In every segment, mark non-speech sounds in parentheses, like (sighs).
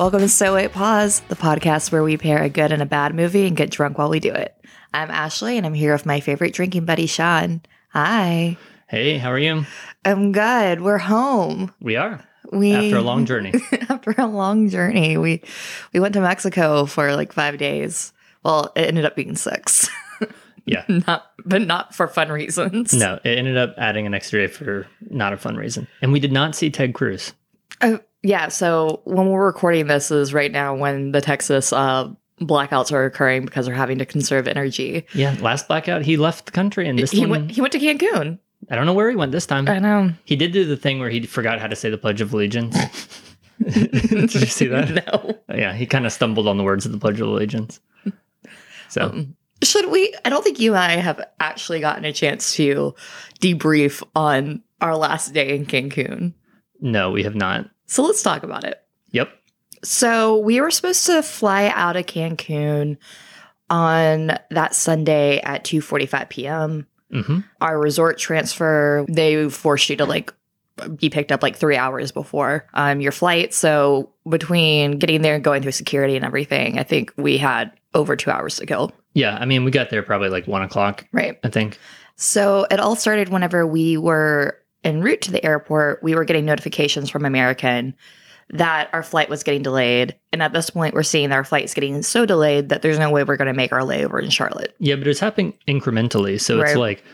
Welcome to So Wait Pause, the podcast where we pair a good and a bad movie and get drunk while we do it. I'm Ashley, and I'm here with my favorite drinking buddy, Sean. Hi. Hey, how are you? I'm good. We're home. We are. We After a long journey. (laughs) after a long journey, we we went to Mexico for like five days. Well, it ended up being six. (laughs) Yeah. not but not for fun reasons. No, it ended up adding an extra day for not a fun reason. And we did not see Ted Cruz. Oh, yeah. So when we're recording this is right now when the Texas uh, blackouts are occurring because they're having to conserve energy. Yeah, last blackout, he left the country. And this he one, went. He went to Cancun. I don't know where he went this time. I know. He did do the thing where he forgot how to say the Pledge of Allegiance. (laughs) did you see that? No. Yeah, he kind of stumbled on the words of the Pledge of Allegiance. So, Um, should we? I don't think you and I have actually gotten a chance to debrief on our last day in Cancun. no, we have not. So let's talk about it. Yep. So we were supposed to fly out of Cancun on that Sunday at 2:45 p.m. hmm Our resort transfer, they forced you to like be picked up like 3 hours before um your flight. So between getting there and going through security and everything, I think we had over 2 hours to kill. Yeah, I mean, we got there probably like one o'clock, Right. I think. So it all started whenever we were en route to the airport. We were getting notifications from American that our flight was getting delayed. And at this point, we're seeing that our flight's getting so delayed that there's no way we're going to make our layover in Charlotte. Yeah, but it's happening incrementally. So it's like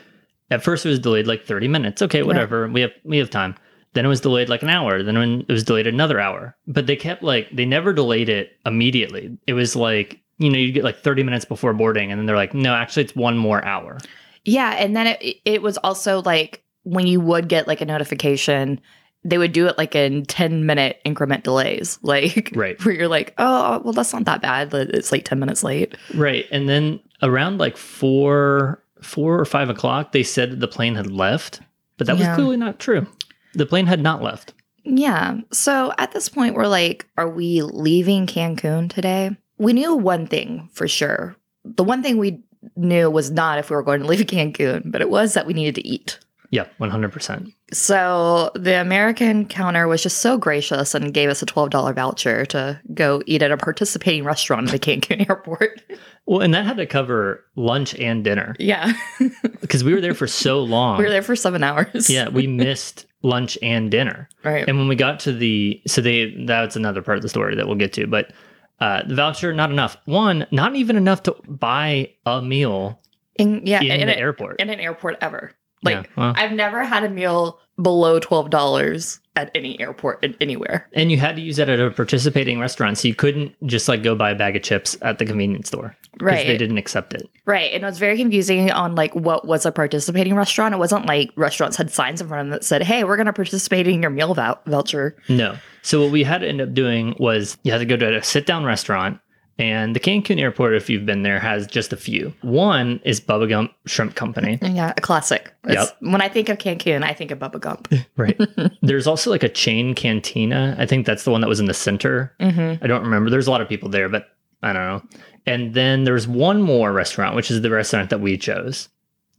at first it was delayed like 30 minutes. Okay, whatever. We have we have time. Then it was delayed like an hour. Then when it was delayed another hour. But they kept like they never delayed it immediately. It was like, you know, you get like 30 minutes before boarding and then they're like, "No, actually it's one more hour." Yeah. And then it, it was also like when you would get like a notification, they would do it like in 10 minute increment delays. (laughs) Like, Right. where you're like, oh, well, that's not that bad. It's like 10 minutes late. Right. And then around like 4 4 or 5 o'clock they said that the plane had left, but that Yeah. was clearly not true. The plane had not left. Yeah. So at this point, we're like, are we leaving Cancun today? We knew one thing for sure. The one thing we knew was not if we were going to leave (laughs) Cancun, but it was that we needed to eat. Yeah, 100%. So the American counter was just so gracious and gave us a $12 voucher to go eat at a participating restaurant at the Cancun (laughs) airport. Well, and that had to cover lunch and dinner yeah. (laughs) because we were there for so long. we were there for seven hours. yeah, we missed lunch and dinner. Right. And when we got to the so they that's another part of the story that we'll get to, but uh the voucher not enough. One, not even enough to buy a meal In, yeah. in, in, the a- airport. in an airport ever. Like, yeah, well, I've never had a meal below twelve dollars at any airport anywhere. and you had to use that at a participating restaurant, so you couldn't just like go buy a bag of chips at the convenience store because Right. they didn't accept it. Right. And it was very confusing on like what was a participating restaurant. It wasn't like restaurants had signs in front of them that said, "Hey, we're going to participate in your meal voucher." No. So what we had to end up doing was you had to go to a sit down restaurant. And the Cancun airport, if you've been there, has just a few. One is Bubba Gump Shrimp Company. Yeah, a classic. It's- When I think of Cancun, I think of Bubba Gump. (laughs) Right. There's also like a chain cantina. I think that's the one that was in the center. mm-hmm. I don't remember. There's a lot of people there, but I don't know. And then there's one more restaurant, which is the restaurant that we chose.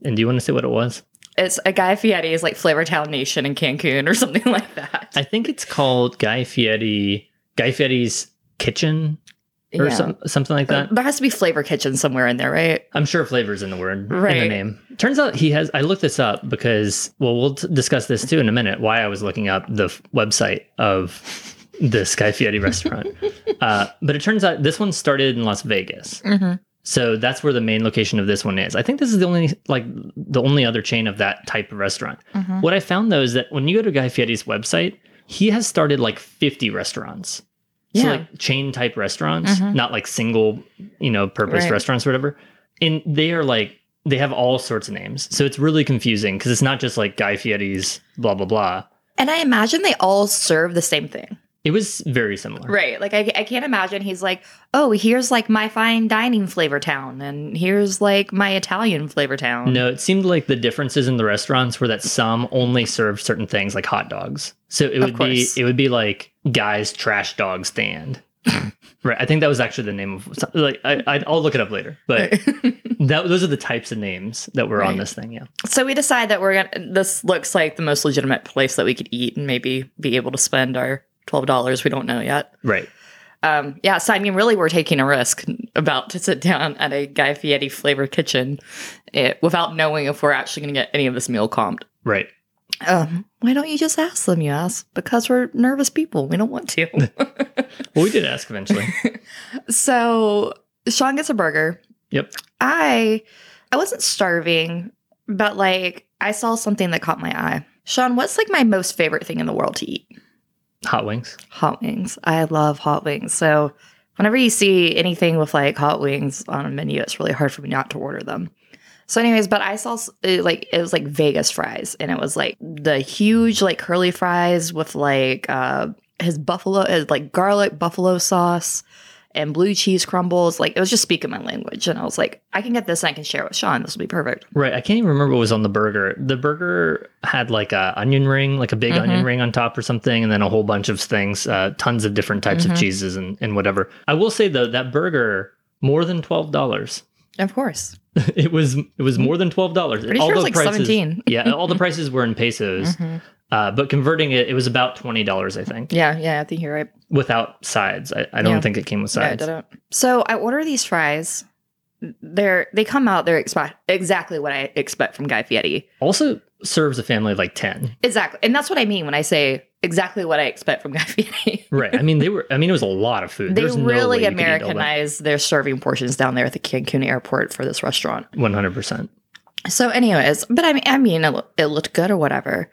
And do you want to say what it was? It's a Guy Fieri's like Flavor Town Nation in Cancun or (laughs) something like that. I think it's called Guy Fieri, Guy Fieri's Kitchen or Yeah. some, something like that. There has to be Flavor Kitchen somewhere in there, right? I'm sure flavors in the word, in the name. Turns out he has. I looked this up because, well, we'll t- discuss this too in a minute. Why I was looking up the f- website of the Guy Fieri restaurant, (laughs) uh, but it turns out this one started in Las Vegas, Mm-hmm. so that's where the main location of this one is. I think this is the only like the only other chain of that type of restaurant. Mhm. What I found though is that when you go to Guy Fieri's website, he has started like 50 restaurants. So Yeah. like chain type restaurants, Mhm. not like single, you know, purpose Right. restaurants or whatever. And they are like they have all sorts of names. So it's really confusing because it's not just like Guy Fieri's blah blah blah. And I imagine they all serve the same thing. It was very similar. Right. Like I, I can't imagine he's like, oh, here's like my fine dining flavor town, and here's like my Italian flavor town. No, it seemed like the differences in the restaurants were that some only served certain things like hot dogs. So it would be it would be like Guy's trash dog stand. (laughs) right. I think that was actually the name of like I, I I'll look it up later. But (laughs) that those are the types of names that were on this thing. Yeah. so we decide that we're gonna. This looks like the most legitimate place that we could eat and maybe be able to spend our twelve dollars. We don't know yet. Right. Um, yeah, so I mean, really, we're taking a risk about to sit down at a Guy Fieri flavor kitchen it, without knowing if we're actually going to get any of this meal comped. Right. Um, why don't you just ask them? You ask because we're nervous people. We don't want to. (laughs) Well, we did ask eventually. (laughs) so Sean gets a burger. Yep. I I wasn't starving, but like I saw something that caught my eye. Sean, what's like my most favorite thing in the world to eat? Hot wings. Hot wings. I love hot wings. So whenever you see anything with like hot wings on a menu, it's really hard for me not to order them. So, anyways, but I saw it, like it was like Vegas fries, and it was like the huge like curly fries with like uh his buffalo, his, like garlic buffalo sauce and blue cheese crumbles. Like it was just speaking my language, and I was like, I can get this, and I can share it with Sean. This will be perfect. Right. I can't even remember what was on the burger. The burger had like a onion ring, like a big Mhm. onion ring on top or something, and then a whole bunch of things, uh, tons of different types Mhm. of cheeses and, and whatever. I will say though, that burger more than twelve dollars. Of course, (laughs) it was it was more than twelve dollars. pretty sure it's like seventeen. (laughs) yeah, all the prices were in pesos, Mhm. uh, but converting it, it was about twenty dollars, I think, Yeah, yeah, I think you're right. Without sides. I, I don't Yeah. think it came with Yeah, I sides. So I order these fries. They're they come out. They're expe- exactly what I expect from Guy Fieri. also serves a family of like ten. Exactly, and that's what I mean when I say exactly what I expect from (laughs) Guy Fieri. Right. I mean, they were. I mean, it was a lot of food. they There's really you could eat all that. Americanized their serving portions down there at the Cancun airport for this restaurant. One hundred percent. So, anyways, but I mean, I mean, it, it looked good or whatever.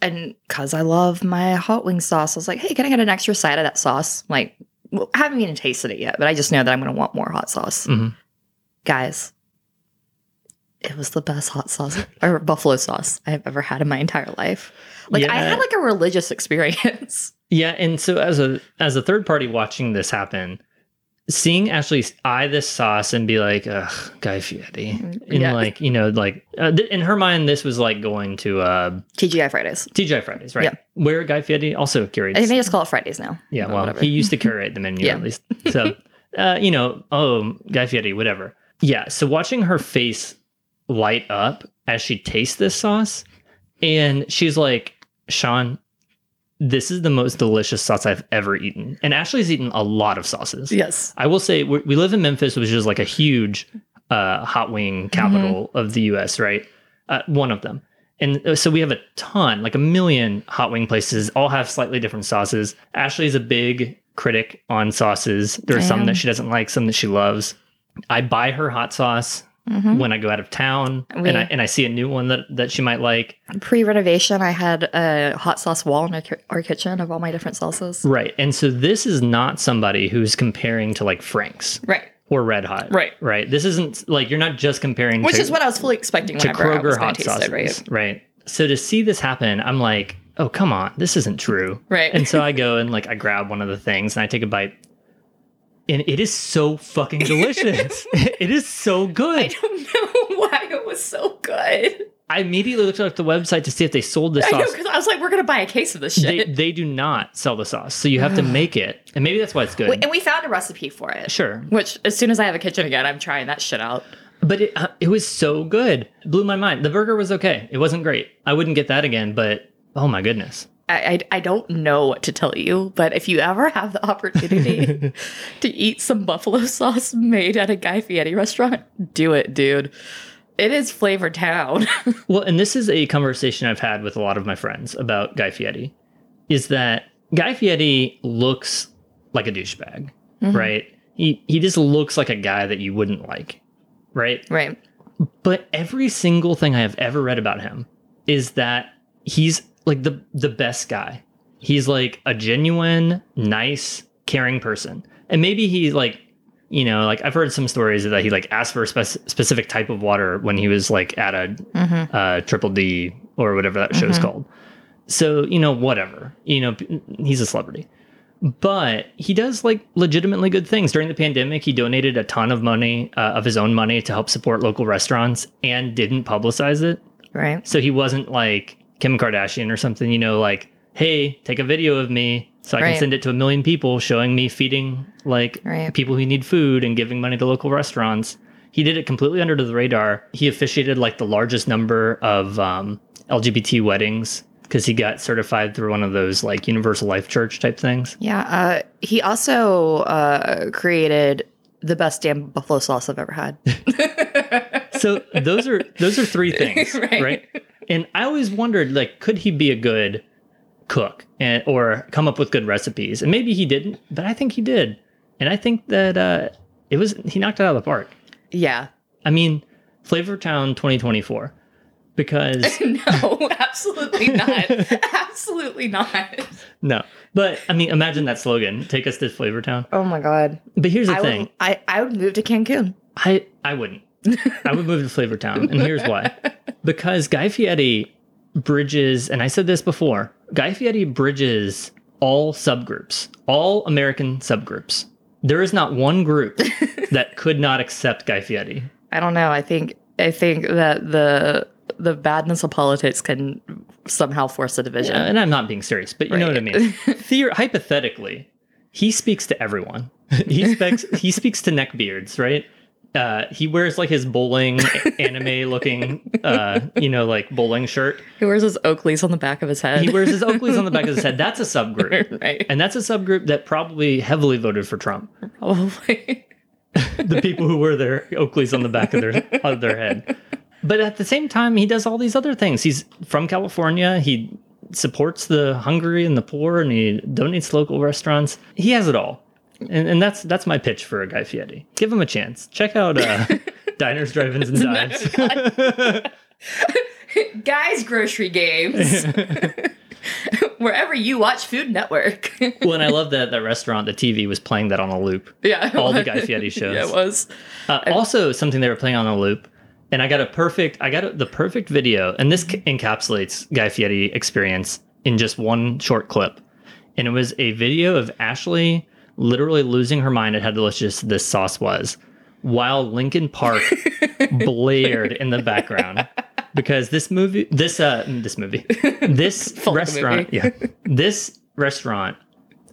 And because I love my hot wing sauce, I was like, hey, can I get an extra side of that sauce? Like, well, I haven't even tasted it yet, but I just know that I'm going to want more hot sauce. Mhm. Guys, it was the best hot sauce (laughs) or buffalo sauce I have ever had in my entire life. Like, I had like a religious (laughs) experience. Yeah, and so as a as a third party watching this happen, seeing Ashley eye this sauce and be like, "Ugh, Guy Fieri," and Yeah. like you know, like uh, th- in her mind, this was like going to uh, TGI Fridays. TGI Fridays, right? Yeah. Where Guy Fieri also curates. I think they just call it Fridays now. yeah, well, whatever. he used to curate the menu (laughs) Yeah. at least. So, uh, you know, oh, Guy Fieri, whatever. Yeah. So watching her face light up as she tastes this sauce, and she's like, Sean, this is the most delicious sauce I've ever eaten. And Ashley's eaten a lot of sauces. Yes. I will say we live in Memphis, which is like a huge uh, hot wing capital of the U.S. Right, uh, one of them, and uh, so we have a ton, like a million hot wing places, all have slightly different sauces. Ashley's a big critic on sauces. There are some that she doesn't like, some that she loves. I buy her hot sauce Mhm. when I go out of town, We- and I and I see a new one that that she might like. Pre renovation, I had a hot sauce wall in our, our kitchen of all my different sauces. Right, and so this is not somebody who's comparing to like Frank's Right. or Red Hot. Right. Right. This isn't like you're not just comparing Which to, is what I was fully expecting to Kroger hot to taste sauces. it. Right. Right. So to see this happen, I'm like, oh come on, this isn't true. Right. And so (laughs) I go and like I grab one of the things and I take a bite. And it is so fucking delicious. (laughs) it is so good. I don't know (laughs) why it was so good. I immediately looked up the website to see if they sold this I know sauce. because I was like, we're gonna buy a case of this shit. they do not sell the sauce. So you have to (sighs) make it. And maybe that's why it's good. And we found a recipe for it. sure. Which, as soon as I have a kitchen again, I'm trying that shit out. But it, uh, it was so good. It blew my mind. The burger was okay. It wasn't great. I wouldn't get that again, but oh my goodness. I, I, don't know what to tell you, but if you ever have the opportunity (laughs) to eat some buffalo sauce made at a Guy Fieri restaurant, do it, dude. It is flavor town. (laughs) Well, and this is a conversation I've had with a lot of my friends about Guy Fieri, is that Guy Fieri looks like a douchebag, Mhm. right? He he just looks like a guy that you wouldn't like, right? right. But every single thing I have ever read about him is that he's like the the best guy. He's like a genuine, nice, caring person. And maybe he's like you know, like I've heard some stories that he like asked for a spec- specific type of water when he was like at a Mm-hmm. uh, Triple D or whatever that show's Mhm. called. So you know, whatever. You know, he's a celebrity, but he does like legitimately good things. During the pandemic, he donated a ton of money uh, of his own money to help support local restaurants and didn't publicize it. Right. So he wasn't like Kim Kardashian or something. You know, like hey, take a video of me so I Right. can send it to a million people showing me feeding like Right. people who need food and giving money to local restaurants. He did it completely under the radar. He officiated like the largest number of um, LGBT weddings because he got certified through one of those like Universal Life Church type things. Yeah. Uh, he also uh, created the best damn buffalo sauce I've ever had. (laughs) So those are those are three (laughs) things, Right. right. And I always wondered, like, could he be a good cook and or come up with good recipes? And maybe he didn't, but I think he did. And I think that uh, it was he knocked it out of the park. yeah. I mean, Flavor Town 2024, because (laughs) No, absolutely (laughs) not. absolutely not. no, but I mean, imagine that slogan: "Take us to Flavor Town." Oh my god. But here's the I thing: would, I, I would move to Cancun. I I wouldn't. I would move to Flavortown, and here's why: because Guy Fieri bridges, and I said this before. Guy Fieri bridges all subgroups, all American subgroups. There is not one group (laughs) that could not accept Guy Fieri. I don't know. I think I think that the the badness of politics can somehow force a division. Uh, and I'm not being serious, but you know what I mean. (laughs) Theor- hypothetically, he speaks to everyone. he speaks. he speaks to neckbeards, right? Uh, he wears like his bowling (laughs) anime looking, uh, you know, like bowling shirt. He wears his Oakleys on the back of his head. He wears his Oakleys on the back of his head. (laughs) That's a subgroup, right. and that's a subgroup that probably heavily voted for Trump. Probably. (laughs) The people who wear their Oakleys on the back of their of their head. But at the same time, he does all these other things. He's from California. He supports the hungry and the poor, and he donates local restaurants. He has it all, and, and that's that's my pitch for a Guy Fieri. Give him a chance. Check out uh, (laughs) Diners, Drive-ins, and Dives. (laughs) Guys, grocery games. (laughs) Wherever you watch Food Network. well, and I love that that restaurant. The TV was playing that on a loop. yeah. All the was. Guy Fieri shows. Yeah, it was. Uh, also, something they were playing on a loop, and I got a perfect, I got a, the perfect video, and this encapsulates Guy Fieri experience in just one short clip, and it was a video of Ashley literally losing her mind at how delicious this sauce was, while Linkin Park (laughs) blared in the background. Because this movie, this uh, this movie, this (laughs) Full of the restaurant, movie. yeah, this restaurant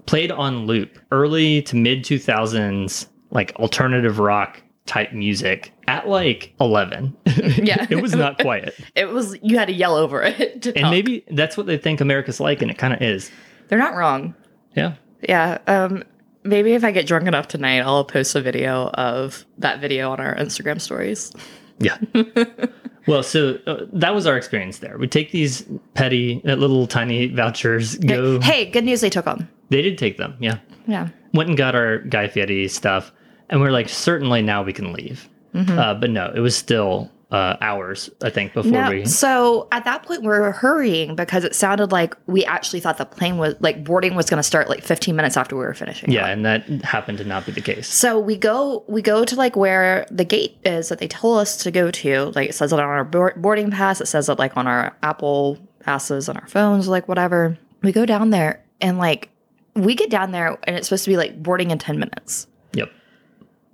played on loop early to mid 2000s like alternative rock type music at like 11 Yeah. (laughs) it was not quiet It was you had to yell over it to and talk. maybe that's what they think america's like and it kind of is they're not wrong. yeah Yeah. Um maybe if I get drunk enough tonight, I'll post a video of that video on our Instagram stories. yeah (laughs) well so uh, that was our experience there we take these petty uh, little tiny vouchers go Hey, good news they took them. they did take them yeah Yeah. went and got our guy fieri stuff and we are like certainly now we can leave Mm-hmm. uh, but no it was still uh, hours i think before No, we so at that point we were hurrying because it sounded like we actually thought the plane was like boarding was going to start like 15 minutes after we were finishing. yeah and that happened to not be the case So we go we go to like where the gate is that they told us to go to. Like it says it on our board- boarding pass. It says it like on our Apple passes on our phones, like whatever. We go down there and like we get down there and it's supposed to be like boarding in 10 minutes. yep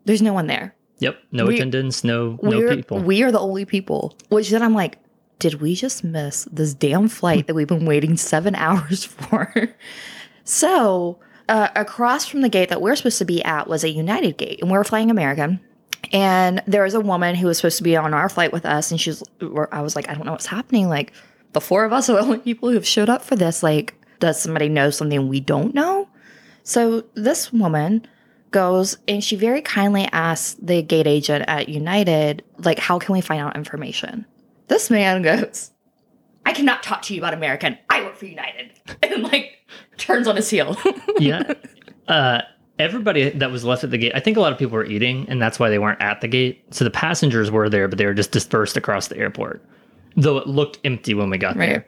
There's no one there. Yep. No We- attendance, no no people. We are the only people. Which then I'm like, did we just miss this damn flight that we've been waiting seven (laughs) hours for? so uh, across from the gate that we're supposed to be at was a United gate, and we were flying American. And there was a woman who was supposed to be on our flight with us, and she's. I was like, I don't know what's happening. Like, the four of us are the only people who have showed up for this. Like, does somebody know something we don't know? So this woman goes and she very kindly asks the gate agent at United, like, how can we find out information? This man goes, I cannot talk to you about American. I work for United. (laughs) And like turns on his heel. (laughs) yeah. Uh, everybody that was left at the gate, I think a lot of people were eating, and that's why they weren't at the gate. So the passengers were there, but they were just dispersed across the airport, though it looked empty when we got there.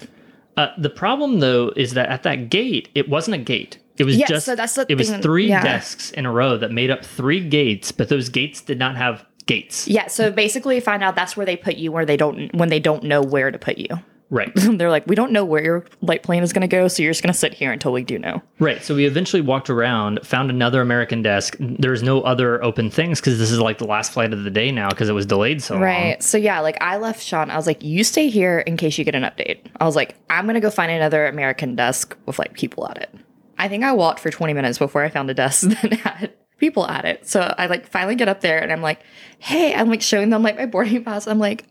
Uh, the problem, though, is that at that gate, it wasn't a gate. It was Yeah, just so that's the it was thing- three yeah. desks in a row that made up three gates, but those gates did not have gates. yeah, so basically find out that's where they put you where they don't when they don't know where to put you. Right. (laughs) They're like, we don't know where your light plane is gonna go, so you're just gonna sit here until we do know. Right. So we eventually walked around, found another American desk. There's no other open things because this is like the last flight of the day now because it was delayed so long. Right. So yeah, like I left Sean. I was like, you stay here in case you get an update. I was like, I'm gonna go find another American desk with like people at it. I think I walked for 20 minutes before I found a desk (laughs) that had people at it. So I like finally get up there and I'm like, hey, I'm like showing them like my boarding pass. I'm like,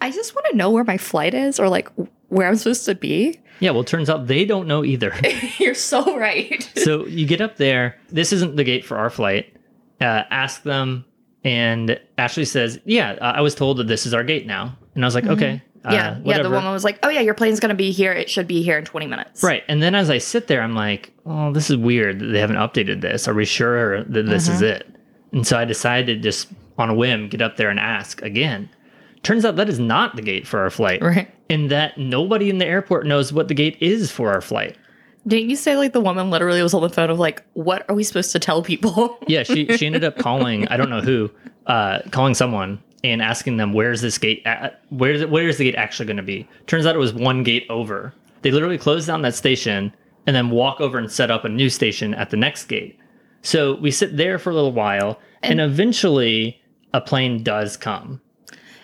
I just want to know where my flight is or like where I'm supposed to be. Yeah, well, it turns out they don't know either. (laughs) You're so right. (laughs) so you get up there. This isn't the gate for our flight. Uh, ask them, and Ashley says, "Yeah, I was told that this is our gate now." And I was like, "Okay, uh, yeah, yeah. The woman was like, "Oh yeah, your plane's gonna be here. It should be here in 20 minutes." Right. And then as I sit there, I'm like, oh, this is weird they haven't updated this. Are we sure that this is Mm-hmm. it? And so I decided to just on a whim get up there and ask again. Turns out that is not the gate for our flight. Right. And that nobody in the airport knows what the gate is for our flight. Didn't you say like the woman literally was on the phone of like, what are we supposed to tell people? Yeah, she she (laughs) ended up calling, I don't know who, uh, calling someone and asking them where's this gate at where's it where is the gate actually going to be? Turns out it was one gate over. They literally closed down that station and then walk over and set up a new station at the next gate. So we sit there for a little while and, eventually a plane does come.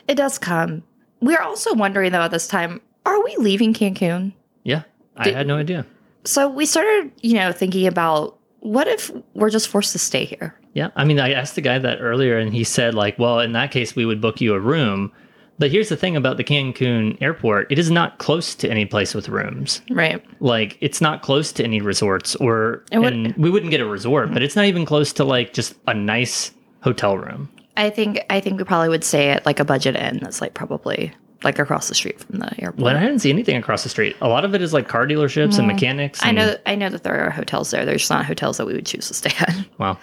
it does come. We're also wondering though at this time, are we leaving Cancun? Yeah. I Did- had no idea. So we started, you know, thinking about what if we're just forced to stay here? Yeah. I mean, I asked the guy that earlier and he said like, well, in that case we would book you a room. But here's the thing about the Cancun airport, it is not close to any place with rooms. Right. like it's not close to any resorts or And and we wouldn't get a resort but it's not even close to like just a nice hotel room I think I think we probably would stay at like a budget inn that's like probably like across the street from the airport. well i didn't see anything across the street a lot of it is like car dealerships and mm. mechanics I know I know that there are hotels there. There's just not hotels that we would choose to stay at. wow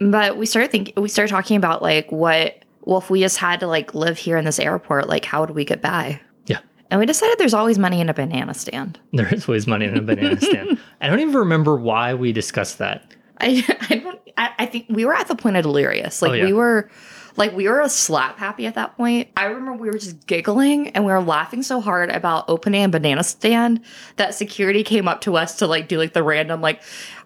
But we started thinking we started talking about like what well if we just had to like live here in this airport, like how would we get by? yeah And we decided there's always money in a banana stand. (laughs) there is always money in a banana stand (laughs) i don't even remember why we discussed that I (laughs) I don't I, I think we were at the point of delirious. Like Oh, yeah. we were like we were a slap happy at that point. I remember we were just giggling and we were laughing so hard about opening a banana stand that security came up to us to like do like the random like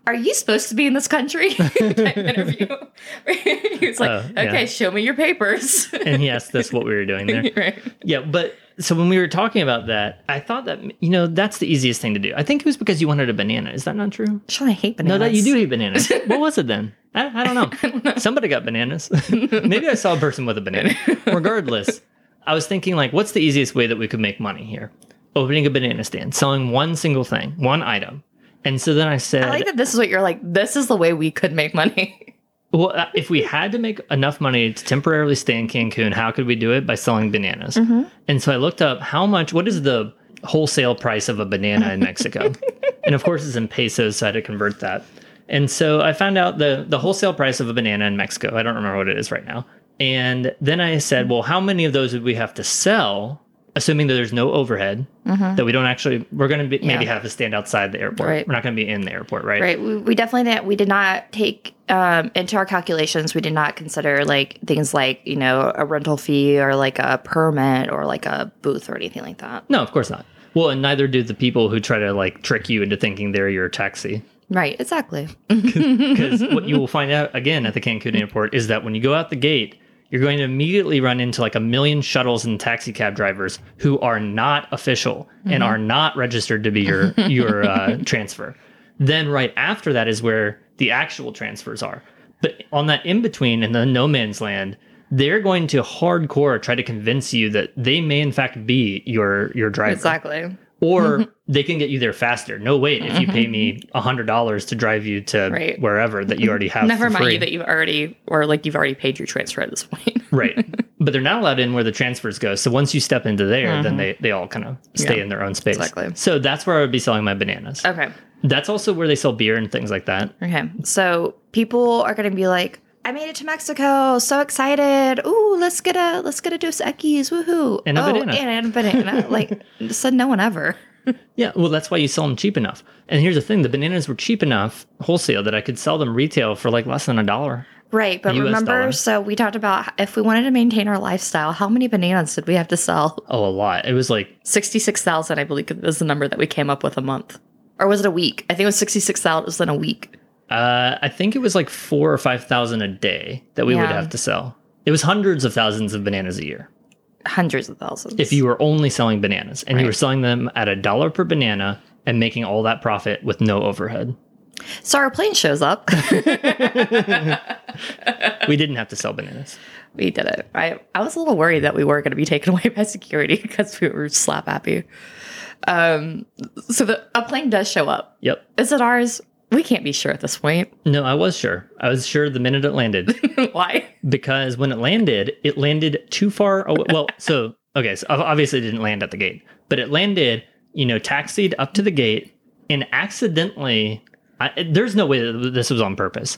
are you supposed to be in this country (laughs) interview? (laughs) he was like, Oh, yeah. okay, show me your papers. (laughs) and he asked us what we were doing there right. yeah but so when we were talking about that i thought that you know that's the easiest thing to do i think it was because you wanted a banana is that not true Sean, I hate bananas. No, that you do hate bananas. what was it then? I, I don't know. Somebody got bananas. Maybe I saw a person with a banana. Regardless, I was thinking like, what's the easiest way that we could make money here? Opening a banana stand, selling one single thing, one item. And so then I said, I like that this is what you're like, this is the way we could make money. (laughs) well, uh, if we had to make enough money to temporarily stay in Cancun, how could we do it? By selling bananas. And so I looked up how much, what is the wholesale price of a banana in Mexico? (laughs) and of course, it's in pesos, so I had to convert that. And so I found out the, the wholesale price of a banana in Mexico. I don't remember what it is right now. And then I said, well, how many of those would we have to sell, assuming that there's no overhead, that we don't actually, we're going to be, maybe Yeah. have to stand outside the airport. Right. We're not going to be in the airport, right? Right. We, we definitely did, we did not take um, into our calculations. We did not consider like things like you know a rental fee or like a permit or like a booth or anything like that. No, of course not. Well, and neither do the people who try to like trick you into thinking they're your taxi. Right. Exactly. (laughs) Because (laughs) what you will find out again at the Cancun airport is that when you go out the gate, you're going to immediately run into like a million shuttles and taxi cab drivers who are not official and are not registered to be your your (laughs) uh, transfer. Then right after that is where the actual transfers are. But on that in between in the no man's land, they're going to hardcore try to convince you that they may in fact be your your driver Exactly. Or they can get you there faster. No wait, if you pay me a hundred dollars to drive you to Right. wherever that you already have. Never mind you that you've already or like you've already paid your transfer at this point. (laughs) right, but they're not allowed in where the transfers go. So once you step into there, then they they all kind of stay Mm-hmm. Yeah, in their own space. exactly. So that's where I would be selling my bananas. okay. That's also where they sell beer and things like that. Okay. So people are going to be like, I made it to Mexico. So excited. Ooh, let's get a let's get a Dos Equis. Woohoo. And a oh, banana. And a banana. (laughs) like said no one ever. Yeah, well, that's why you sell them cheap enough. And here's the thing: the bananas were cheap enough wholesale that I could sell them retail for like less than a dollar. Right, but US remember, dollar. so we talked about if we wanted to maintain our lifestyle, how many bananas did we have to sell? Oh, a lot. It was like Sixty-six thousand, I believe, was the number that we came up with a month, or was it a week? I think it was sixty-six thousand in a week. Uh, I think it was like four or five thousand a day that we would have to sell. It was hundreds of thousands of bananas a year Hundreds of thousands. if you were only selling bananas and you were selling them at a dollar per banana and making all that profit with no overhead. So our plane shows up. (laughs) we didn't have to sell bananas. we did it. I, I was a little worried that we were going to be taken (laughs) away by security because we were slap happy. Um, so the a plane does show up. Yep. Is it ours? We can't be sure at this point. No, I was sure. I was sure the minute it landed (laughs) Why? because when it landed, it landed too far away. Well, (laughs) so okay, so obviously it didn't land at the gate, but it landed, you know, taxied up to the gate and accidentally. I, there's no way that this was on purpose.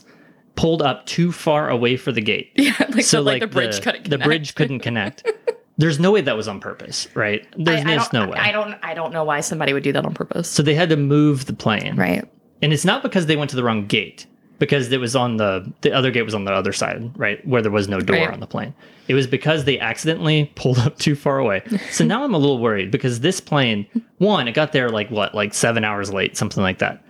Pulled up too far away for the gate. (laughs) Yeah, like, so, like, the bridge couldn't connect. the bridge couldn't connect. There's no way that was on purpose, right? There's, I, I there's no way. I don't. I don't know why somebody would do that on purpose. so they had to move the plane, Right. And it's not because they went to the wrong gate, because it was on the the other gate was on the other side, right, where there was no door Right. on the plane. It was because they accidentally (laughs) pulled up too far away. So now I'm a little worried because this plane, one, it got there like what, like seven hours late, something like that.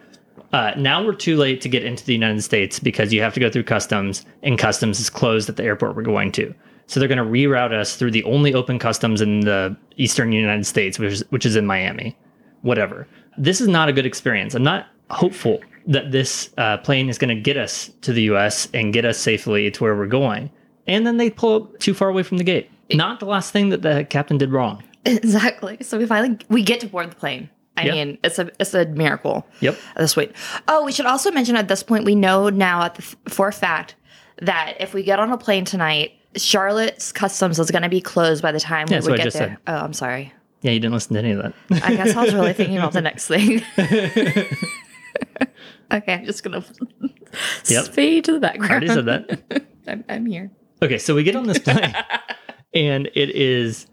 Uh, now we're too late to get into the United States because you have to go through customs, and customs is closed at the airport we're going to. So they're going to reroute us through the only open customs in the eastern United States, which is, which is in Miami. Whatever. This is not a good experience. I'm not hopeful that this uh, plane is going to get us to the U.S. and get us safely to where we're going. And then they pull up too far away from the gate. Not the last thing that the captain did wrong. Exactly. So we finally we get to board the plane. I Yep. mean, it's a it's a miracle. Yep. at this point. Oh, we should also mention at this point we know now at the for a fact that if we get on a plane tonight, Charlotte's customs is going to be closed by the time Yeah, we would get there. said. Oh, I'm sorry. Yeah, you didn't listen to any of that. I guess I was really thinking about the (laughs) next thing. (laughs) (laughs) okay, I'm just gonna Yep. fade to the I background. already said that. (laughs) I'm, I'm here. Okay, so we get on this plane, (laughs) and it is,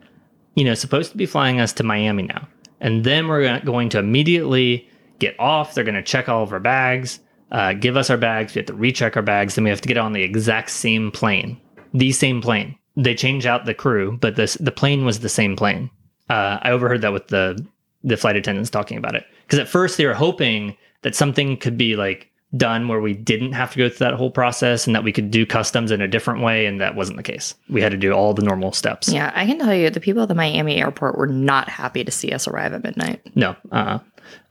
you know, supposed to be flying us to Miami now, and then we're going to immediately get off. They're going to check all of our bags, uh, give us our bags. We have to recheck our bags. Then we have to get on the exact same plane, the same plane. They change out the crew, but this the plane was the same plane. Uh, I overheard that with the the flight attendants talking about it because at first they were hoping that something could be like done where we didn't have to go through that whole process and that we could do customs in a different way and that wasn't the case. We had to do all the normal steps. Yeah, I can tell you the people at the Miami airport were not happy to see us arrive at midnight. no uh,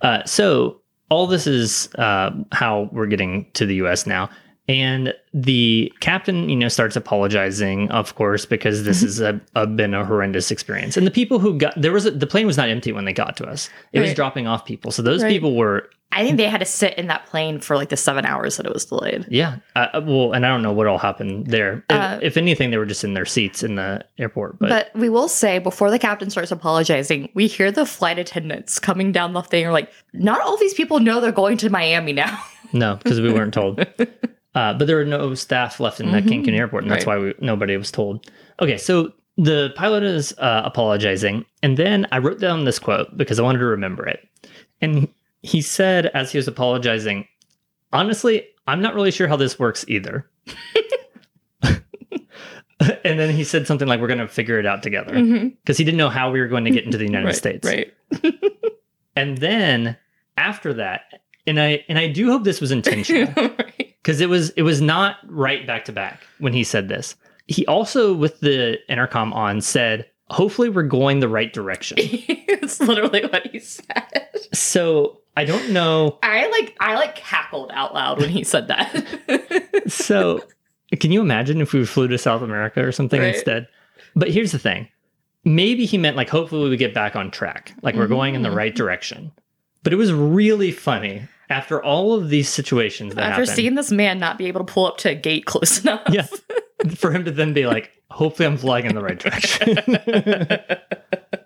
uh, so all this is uh, how we're getting to the us now. And the captain you know starts apologizing of course because this has a, a, been a horrendous experience. And the people who got there was a, the plane was not empty when they got to us. It was dropping off people. So those Right. people were I think they had to sit in that plane for like the seven hours that it was delayed. Yeah. Uh, well, and I don't know what all happened there. If, Uh, if anything, they were just in their seats in the airport. But, But we will say before the captain starts apologizing, we hear the flight attendants coming down the thing. Are like, not all these people know they're going to Miami now. (laughs) no, because we weren't told. (laughs) Uh, but there were no staff left in the Mhm. Cancun airport, and that's why we, nobody was told. Okay, so the pilot is uh, apologizing, and then I wrote down this quote because I wanted to remember it. And he said, as he was apologizing, honestly, I'm not really sure how this works either. (laughs) and then he said something like, "We're going to figure it out together," mm-hmm. because he didn't know how we were going to get into the United States. Right. (laughs) And then after that, and I and I do hope this was intentional (laughs) right. because it was it was not right back to back when he said this. He also with the intercom on said, "Hopefully we're going the right direction." (laughs) it's literally what he said. so I don't know. I like I like cackled out loud when he said that. (laughs) So can you imagine if we flew to South America or something Right. instead? But here's the thing. Maybe he meant like hopefully we get back on track, like we're going in the Mhm. right direction. But it was really funny after all of these situations that After happened. seeing this man not be able to pull up to a gate close enough. Yeah. (laughs) for him to then be like, hopefully I'm flying in the right direction. (laughs) (laughs) (laughs)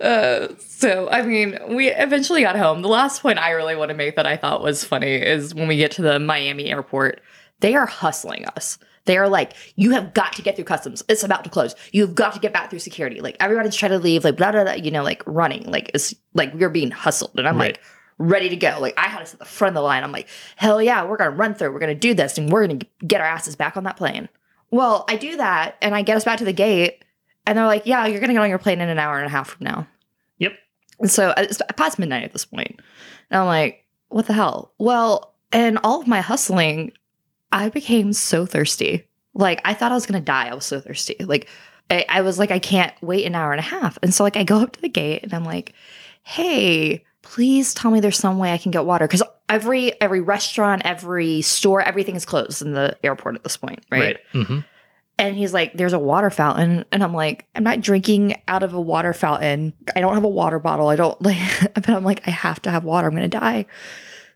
Uh, so I mean, we eventually got home. The last point I really want to make that I thought was funny is when we get to the Miami airport, they are hustling us. They are like, "You have got to get through customs. It's about to close. You've got to get back through security." Like everybody's trying to leave, like blah blah blah. You know, like running, like it's like we're being hustled, and I'm Right. like ready to go. Like I had us at the front of the line. I'm like, hell yeah, we're gonna run through. We're gonna do this, and we're gonna get our asses back on that plane. Well, I do that, and I get us back to the gate, and they're like, "Yeah, you're gonna get on your plane in an hour and a half from now." Yep. And so uh, it's past midnight at this point, and I'm like, "What the hell?" Well, and all of my hustling, I became so thirsty. Like I thought I was gonna die. I was so thirsty. Like I, I was like, I can't wait an hour and a half. And so like I go up to the gate and I'm like, "Hey." Please tell me there's some way I can get water because every every restaurant, every store, everything is closed in the airport at this point, right? hmm And he's like, "There's a water fountain," and I'm like, "I'm not drinking out of a water fountain. I don't have a water bottle. I don't (laughs) like." (laughs) But I'm like, "I have to have water. I'm gonna die."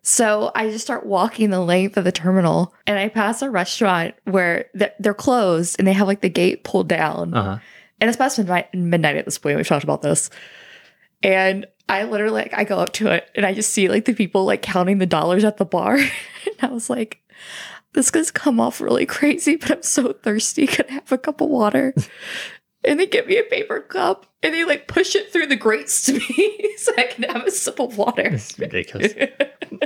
So I just start walking the length of the terminal, and I pass a restaurant where they're closed and they have like the gate pulled down, Uh huh. and it's past midnight, midnight at this point. We've talked about this, and I literally like I go up to it and I just see like the people like counting the dollars at the bar, (laughs) and I was like, "This gonna come off really crazy, but I'm so thirsty. Could I have a cup of water?" And they give me a paper cup and they like push it through the grates to me (laughs) so I can have a sip of water. It's ridiculous.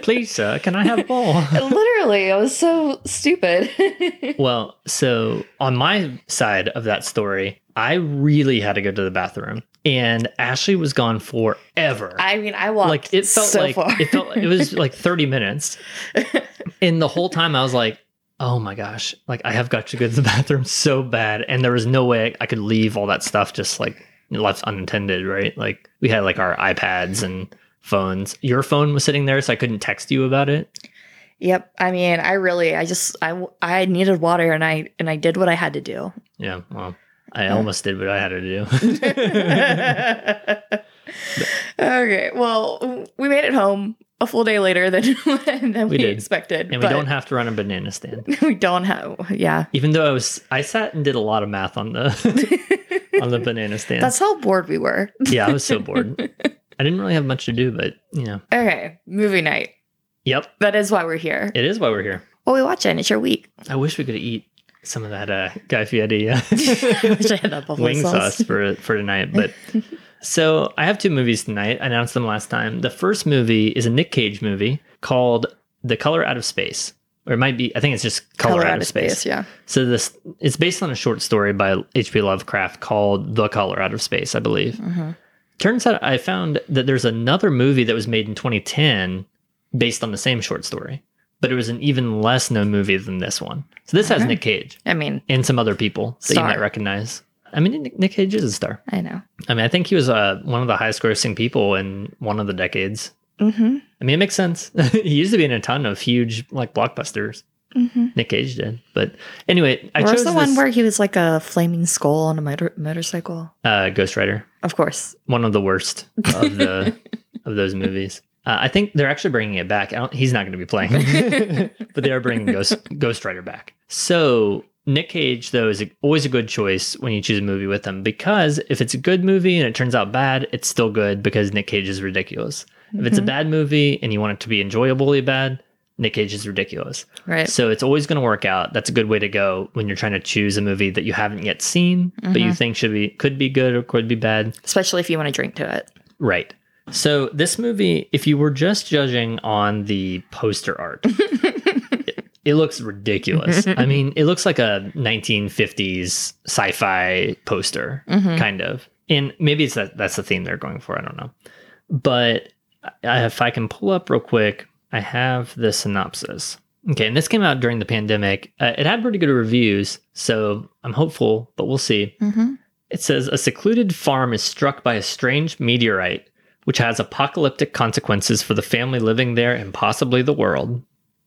Please, sir, can I have a bowl? (laughs) Literally, I was so stupid. (laughs) well, so on my side of that story, I really had to go to the bathroom, and Ashley was gone forever. I mean, I walked like it felt so like far. it felt it was like 30 minutes and the whole time i was like oh my gosh like i have got to go to the (laughs) bathroom so bad and there was no way i could leave all that stuff just like left unintended, right like we had like our ipads and phones your phone was sitting there so i couldn't text you about it Yep. I mean, I really, I just, I, I needed water, and I, and I did what I had to do. yeah well i almost did what i had to do (laughs) (laughs) okay. Well, we made it home a full day later than (laughs) than we, We expected, and we don't have to run a banana stand (laughs) we don't have. Yeah, even though i was i sat and did a lot of math on the (laughs) on the banana stand that's how bored we were. yeah i was so bored i didn't really have much to do but you know Okay, movie night. yep That is why we're here. It is why we're here. What we watching? It's your week. I wish we could eat some of that uh, Guy Fieri uh, I wish I had that buffalo wing sauce. sauce for for tonight. But so I have two movies tonight. I announced them last time. The first movie is a Nick Cage movie called The Color Out of Space, or it might be. I think it's just Color, Out, of Space. Yeah. So this it's based on a short story by H.P. Lovecraft called The Color Out of Space, I believe. Mhm. Turns out I found that there's another movie that was made in 2010 based on the same short story, but it was an even less known movie than this one. So this has Nick Cage I mean, and some other people that you might recognize. I mean, Nick- Nick Cage is a star. I know. I mean, I think he was uh, one of the highest grossing people in one of the decades. Mm-hmm. I mean, it makes sense. (laughs) he used to be in a ton of huge like blockbusters. Mm-hmm. Nick Cage did, but anyway, I Where's chose the one this, where he was like a flaming skull on a motor- motorcycle? uh, Ghost Rider. Of course. one of the worst of the (laughs) of those movies. Uh, I think they're actually bringing it back. I don't, he's not going to be playing, (laughs) but they are bringing Ghost Ghost Rider back. So Nick Cage, though, is always a good choice when you choose a movie with him because if it's a good movie and it turns out bad, it's still good because Nick Cage is ridiculous. If it's a Mhm. bad movie and you want it to be enjoyably bad, Nick Cage is ridiculous. right. So it's always going to work out. That's a good way to go when you're trying to choose a movie that you haven't yet seen, but you Mhm. think should be could be good or could be bad. Especially if you want to drink to it. Right. So this movie, if you were just judging on the poster art, (laughs) it, looks ridiculous. (laughs) I mean, it looks like a 1950s sci-fi poster, Mhm. kind of. And maybe it's that that's the theme they're going for. I don't know. But I, if I can pull up real quick, I have the synopsis. Okay, and this came out during the pandemic. Uh, it had pretty good reviews, so I'm hopeful, but we'll see. Mm-hmm. It says a secluded farm is struck by a strange meteorite, which has apocalyptic consequences for the family living there and possibly the world.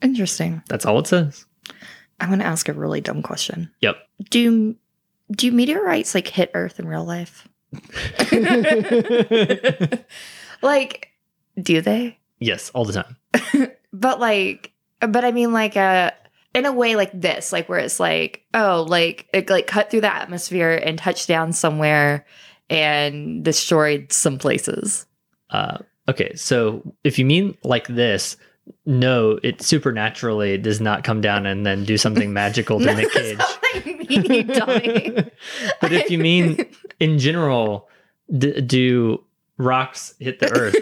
Interesting. That's all it says. I'm going to ask a really dumb question. Yep. Do do meteorites like hit Earth in real life? (laughs) like, do they? yes, all the time. (laughs) But like, but I mean, like, uh, in a way like this, like where it's like, oh, like it like cut through the atmosphere and touched down somewhere and destroyed some places. Uh, okay, so if you mean like this, no, it supernaturally does not come down and then do something magical to (laughs) Nick Cage. not what I mean, (laughs) (laughs) but if you mean in general, d- do rocks hit the earth?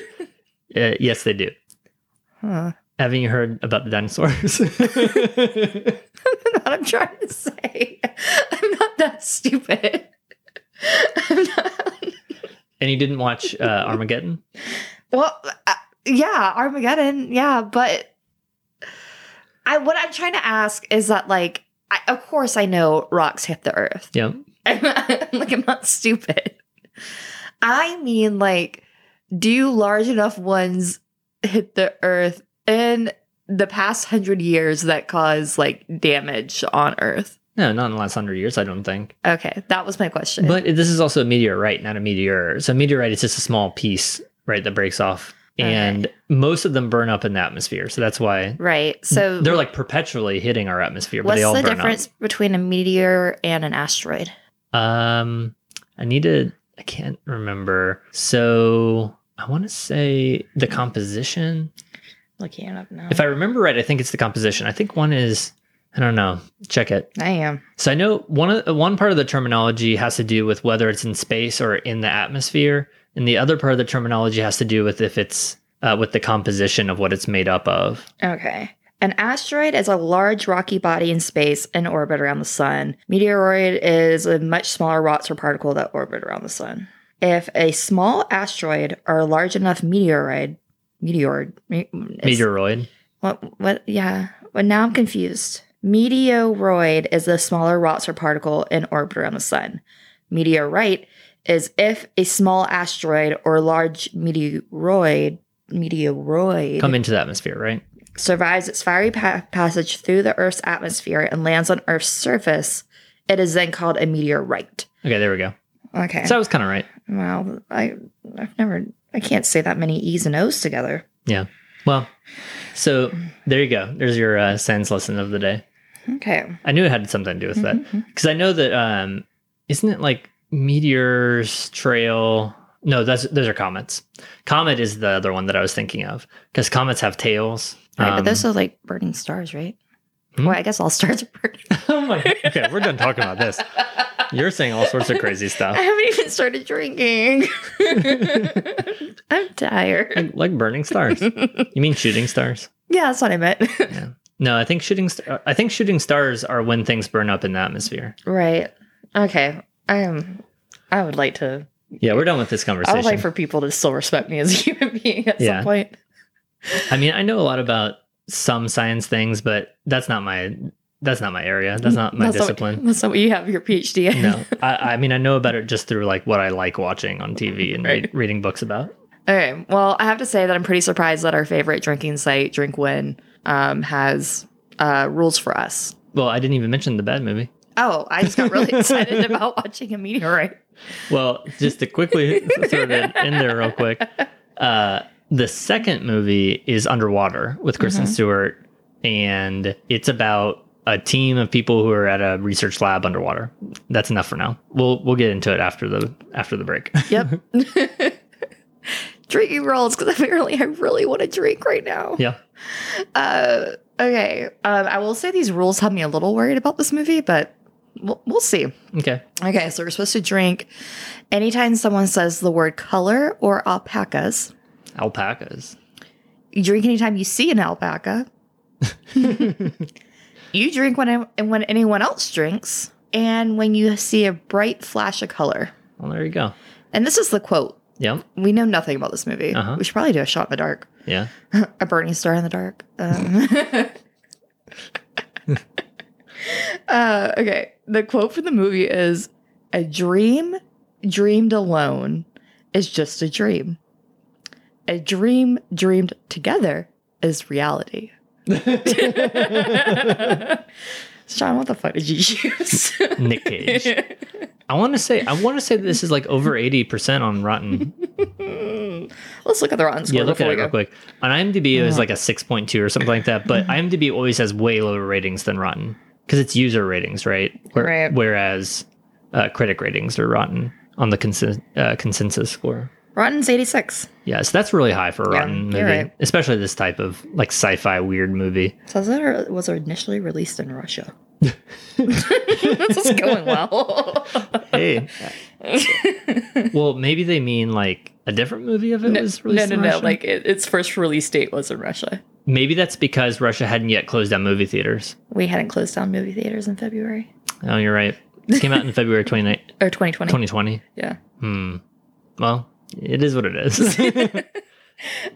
uh, yes, they do. Huh. Haven't you heard about the dinosaurs? what I'm trying to say. I'm not that stupid. I'm not. and you didn't watch uh, Armageddon? Well, uh, yeah, Armageddon, yeah, but I what I'm trying to ask is that like, I, of course, I know rocks hit the earth. Yeah. (laughs) I'm not, like I'm not stupid. I mean, like, do large enough ones hit the Earth in the past hundred years that cause like damage on Earth? No, not in the last hundred years, I don't think. Okay, that was my question. But this is also a meteorite, not a meteor. So a meteorite is just a small piece, right, that breaks off. And most of them burn up in the atmosphere. So that's why right. So they're like perpetually hitting our atmosphere, but what's they all the burn difference between a meteor and an asteroid? Um I need to I can't remember. So I want to say the composition. Looking it up now. If I remember right, I think it's the composition. I think one is I don't know. Check it. I am. So I know one of one part of the terminology has to do with whether it's in space or in the atmosphere, and the other part of the terminology has to do with if it's uh, with the composition of what it's made up of. Okay. An asteroid is a large rocky body in space in orbit around the sun. Meteoroid is a much smaller rocks or particle that orbit around the sun. If a small asteroid or a large enough meteoroid, meteoroid, me- Meteoroid. What? What? Yeah. Well, now I'm confused. Meteoroid is a smaller rocks or particle in orbit around the sun. Meteorite is if a small asteroid or large meteoroid meteoroid Come into the atmosphere, right? survives its fiery pa- passage through the Earth's atmosphere and lands on Earth's surface, it is then called a meteorite. Okay, there we go. Okay. So I was kind of right. well, I I've never I can't say that many E's and O's together. Yeah. Well, so there you go. There's your uh, science lesson of the day. Okay. I knew it had something to do with that Mhm. because I know that um, isn't it like meteors trail? No, that's those are comets. Comet is the other one that I was thinking of because comets have tails. Right, but Um, those are like burning stars, right? Hmm? Well, I guess all stars are burning. (laughs) oh my! Okay, we're done talking about this. You're saying all sorts of crazy stuff. (laughs) I haven't even started drinking. (laughs) I'm tired. like, like burning stars. You mean shooting stars? Yeah, that's what I meant. Yeah. No, I think shooting. St- I think shooting stars are when things burn up in the atmosphere. right. Okay. I am. I would like to. Yeah, we're done with this conversation. I would like for people to still respect me as a human (laughs) being at Yeah. some point. I mean, I know a lot about some science things, but that's not my that's not my area. That's not my That's not- discipline. that's not what you have your PhD in. no, (laughs) I, I mean, I know about it just through like what I like watching on TV and Right. reading books about. Okay. Well, I have to say that I'm pretty surprised that our favorite drinking site, DrinkWhen, um, has uh, rules for us. Well, I didn't even mention the bad movie. Oh, I just got really (laughs) excited about watching a meteorite. Well, just to quickly (laughs) throw that in there real quick, uh, the second movie is Underwater with Kristen Mhm. Stewart, and it's about a team of people who are at a research lab underwater. That's enough for now. We'll we'll get into it after the after the break. (laughs) Yep. Drinking rolls because apparently I really want to drink right now. yeah. Uh, okay. Um, I will say these rules have me a little worried about this movie, but we'll, we'll see. Okay. Okay, so we're supposed to drink anytime someone says the word color or alpacas. Alpacas. You drink anytime you see an alpaca. (laughs) you drink when when anyone else drinks, and when you see a bright flash of color. Well, there you go. And this is the quote. Yep. We know nothing about this movie. Uh-huh. We should probably do a shot in the dark, Yeah. (laughs) a burning star in the dark. Um, (laughs) uh, okay, the quote from the movie is: "A dream dreamed alone is just a dream. A dream dreamed together is reality." (laughs) Sean, what the fuck did you choose? Nick Cage. I want to say I want to say this is like over eighty percent on Rotten. (laughs) Let's look at the Rotten score. Yeah, look at it real quick. On IMDb, it was like a six point two or something like that. But (laughs) IMDb always has way lower ratings than Rotten because it's user ratings, right? Where- Right. Whereas uh, critic ratings are Rotten on the consen- uh, consensus score. Rotten's 86. Yeah, so that's really high for a Yeah, Rotten movie, right. especially this type of like sci-fi weird movie. Says that it was initially released in Russia. (laughs) this is going well. (laughs) Hey, (laughs) well, maybe they mean like a different movie of it no, was no, released no, no. Russia? Like it, its first release date was in Russia. Maybe that's because Russia hadn't yet closed down movie theaters. We hadn't closed down movie theaters in February Oh, you're right. It came out in (laughs) February 29, or 2020. 2020. Yeah. Hmm. Well, it is what it is. (laughs)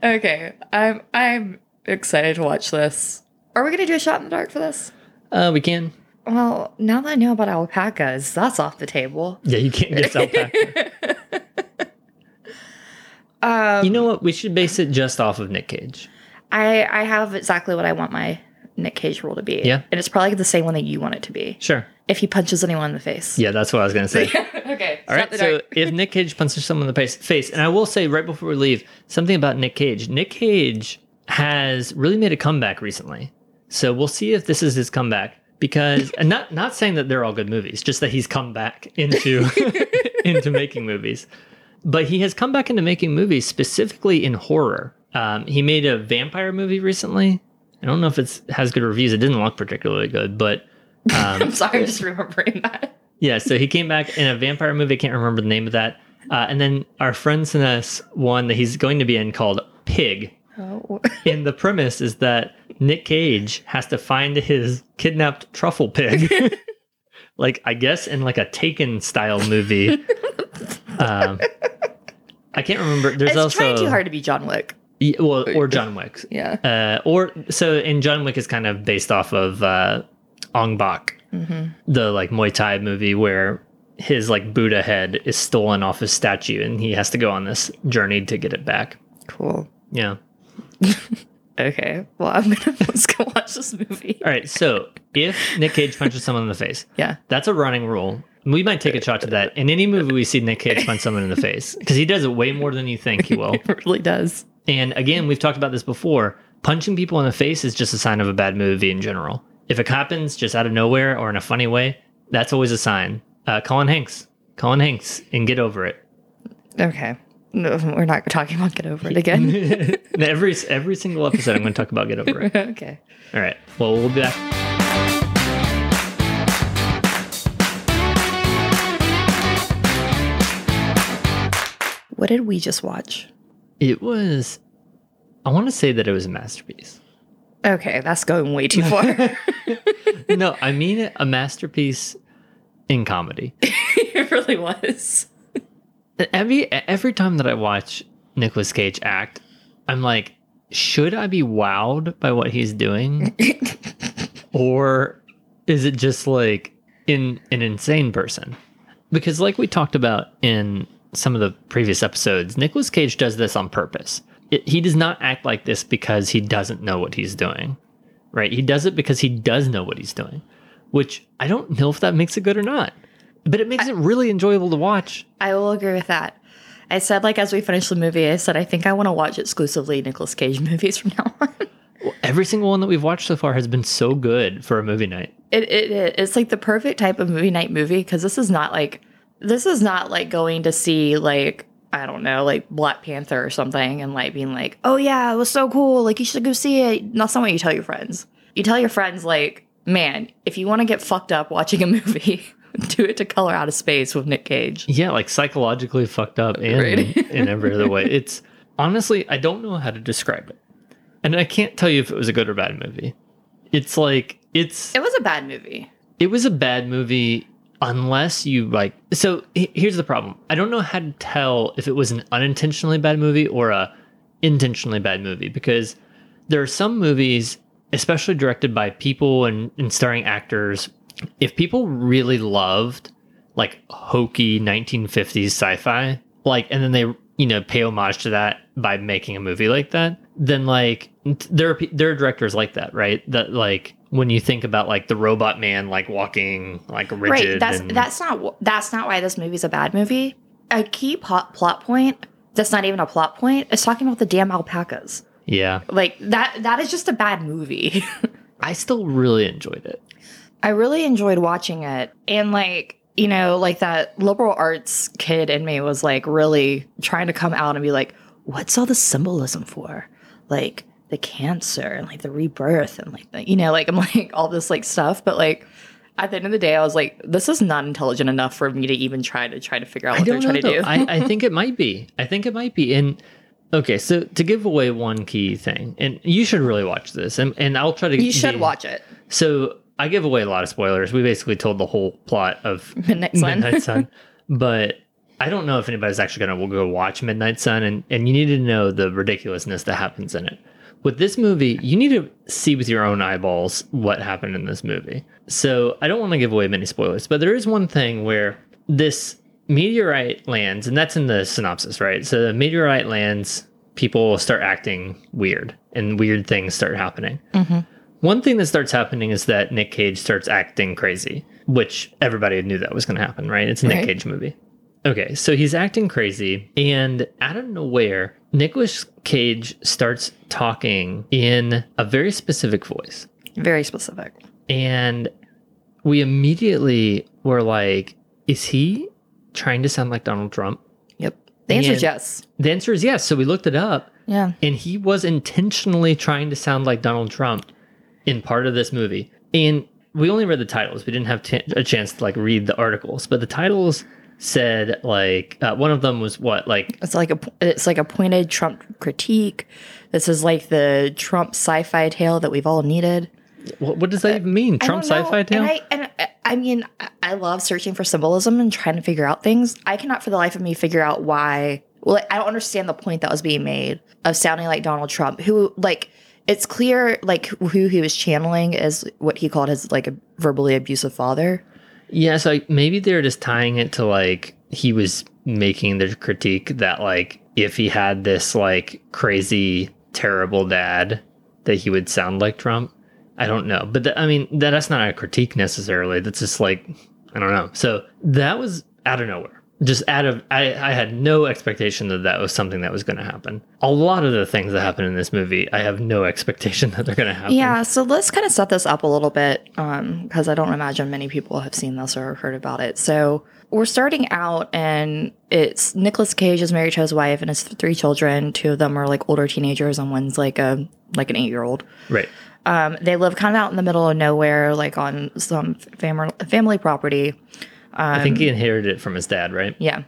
Okay. I'm I'm excited to watch this. Are we gonna do a shot in the dark for this? uh, we can. Well, now that I know about alpacas, that's off the table. Yeah, you can't get alpaca. (laughs) Um, You know what? We should base it just off of Nick Cage. I I have exactly what I want my Nick Cage rule to be. Yeah. and it's probably the same one that you want it to be. Sure. If he punches anyone in the face. Yeah, that's what I was gonna say. (laughs) okay. All right. So if Nick Cage punches someone in the face, face, and I will say right before we leave, something about Nick Cage. Nick Cage has really made a comeback recently. So we'll see if this is his comeback. Because and not not saying that they're all good movies, just that he's come back into (laughs) into making movies. But he has come back into making movies specifically in horror. Um, he made a vampire movie recently. I don't know if it has good reviews. It didn't look particularly good, but um, (laughs) I'm sorry, I'm just remembering that. yeah, so he came back in a vampire movie. I can't remember the name of that. Uh, and then our friend sent us one that he's going to be in called Pig. Oh. (laughs) And the premise is that Nick Cage has to find his kidnapped truffle pig. (laughs) like, I guess in like a Taken style movie. Um, I can't remember. There's It's also. trying too hard to be John Wick. Yeah, well, or John Wick. Yeah. Uh, or so, in John Wick is kind of based off of uh, Ong Bak, the like Muay Thai movie where his like Buddha head is stolen off his statue and he has to go on this journey to get it back. Cool. Yeah. (laughs) Okay. Well, I'm gonna (laughs) let's go watch this movie. All right. So if Nick Cage punches someone in the face, (laughs) Yeah. that's a running rule. We might take a shot to that in any movie we see Nick Cage punch someone in the face because he does it way more than you think he will. (laughs) It really does. And again, we've talked about this before. Punching people in the face is just a sign of a bad movie in general. If it happens just out of nowhere or in a funny way, that's always a sign. Uh, Colin Hanks, Colin Hanks, and get over it. Okay. No, we're not talking about get over it again. (laughs) every every single episode, I'm going to talk about get over it. (laughs) okay. All right. Well, we'll be back. What did we just watch? It was. I want to say that it was a masterpiece. Okay, that's going way too far. (laughs) no, I mean a masterpiece in comedy. it really was. Every every time that I watch Nicolas Cage act, I'm like, should I be wowed by what he's doing, (laughs) or is it just like in an insane person? Because, like we talked about in some of the previous episodes, Nicolas Cage does this on purpose. It, he does not act like this because he doesn't know what he's doing, right? He does it because he does know what he's doing, which I don't know if that makes it good or not, but it makes it really enjoyable to watch. I will agree with that. I said, like, as we finished the movie, I said, I think I want to watch exclusively Nicolas Cage (laughs) movies from now on. Every single one that we've watched so far has been so good for a movie night. it, it, it it's like the perfect type of movie night movie because this is not like this is not like going to see like I don't know like Black Panther or something and like being like oh yeah it was so cool like you should go see it. That's not what you tell your friends. You tell your friends like man if you want to get fucked up watching a (laughs) movie (laughs) do it to Color Out of Space with Nick Cage. Yeah, like psychologically fucked up and Right. in every other way. (laughs) It's honestly, I don't know how to describe it. And I can't tell you if it was a good or bad movie. It's like, it's, It was a bad movie. it was a bad movie unless you like. So here's the problem I don't know how to tell if it was an unintentionally bad movie or a intentionally bad movie because there are some movies, especially directed by people and, and starring actors, if people really loved like hokey 1950s sci-fi, like, and then they you know pay homage to that by making a movie like that, then like there are there are directors like that, right? That like when you think about like the robot man like walking like rigid, Right. That's and- that's not that's not why this movie's a bad movie. A key plot plot point that's not even a plot point is talking about the damn alpacas. yeah. Like that that is just a bad movie. (laughs) I still really enjoyed it. I really enjoyed watching it and like you know like that liberal arts kid in me was like really trying to come out and be like what's all the symbolism for like the cancer and like the rebirth and like the, you know like I'm (laughs) like all this like stuff but like at the end of the day I was like this is not intelligent enough for me to even try to try to figure out what they're trying to do. I, I (laughs) think it might be. I think it might be. And okay, so to give away one key thing, and you should really watch this, and, and I'll try to. you should be- watch it. So I give away a lot of spoilers. We basically told the whole plot of Midnight Sun. Midnight (laughs) Sun, but I don't know if anybody's actually going to go watch Midnight Sun, and and you need to know the ridiculousness that happens in it. With this movie, you need to see with your own eyeballs what happened in this movie. So I don't want to give away many spoilers, but there is one thing where this meteorite lands, and that's in the synopsis, right? So the meteorite lands, people start acting weird, and weird things start happening. Mm-hmm. One thing that starts happening is that Nick Cage starts acting crazy, which everybody knew that was going to happen, right? It's a Nick Cage movie. Okay, so he's acting crazy, and out of nowhere, Nicolas Cage starts talking in a very specific voice. Very specific. And we immediately were like, is he trying to sound like Donald Trump? Yep. The answer is yes. The answer is yes. So we looked it up, Yeah. and he was intentionally trying to sound like Donald Trump in part of this movie. And we only read the titles. We didn't have t- a chance to like read the articles, but the titles said like uh, one of them was what like It's like a it's like a pointed Trump critique. This is like the Trump sci-fi tale that we've all needed. what, what does that even mean? Trump sci-fi tale? And I, and I, I mean, I love searching for symbolism and trying to figure out things. I cannot for the life of me figure out why. Well, I don't understand the point that was being made of sounding like Donald Trump, who like it's clear like who he was channeling is what he called his like a verbally abusive father. Yeah, so like, maybe they're just tying it to like he was making the critique that like if he had this like crazy terrible dad that he would sound like Trump. I don't know, but th- I mean that, that's not a critique necessarily. That's just like I don't know. So that was out of nowhere. Just out of I, I had no expectation that that was something that was going to happen. A lot of the things that happen in this movie, I have no (laughs) expectation that they're going to happen. Yeah, so let's kind of set this up a little bit because I don't imagine many people have seen this or heard about it. So we're starting out, and it's Nicolas Cage is married to his wife and his three children. Two of them are like older teenagers, and one's like a like an eight year old. right. Um, they live kind of out in the middle of nowhere, like on some family family property. I think he um, inherited it from his dad, right? Yeah,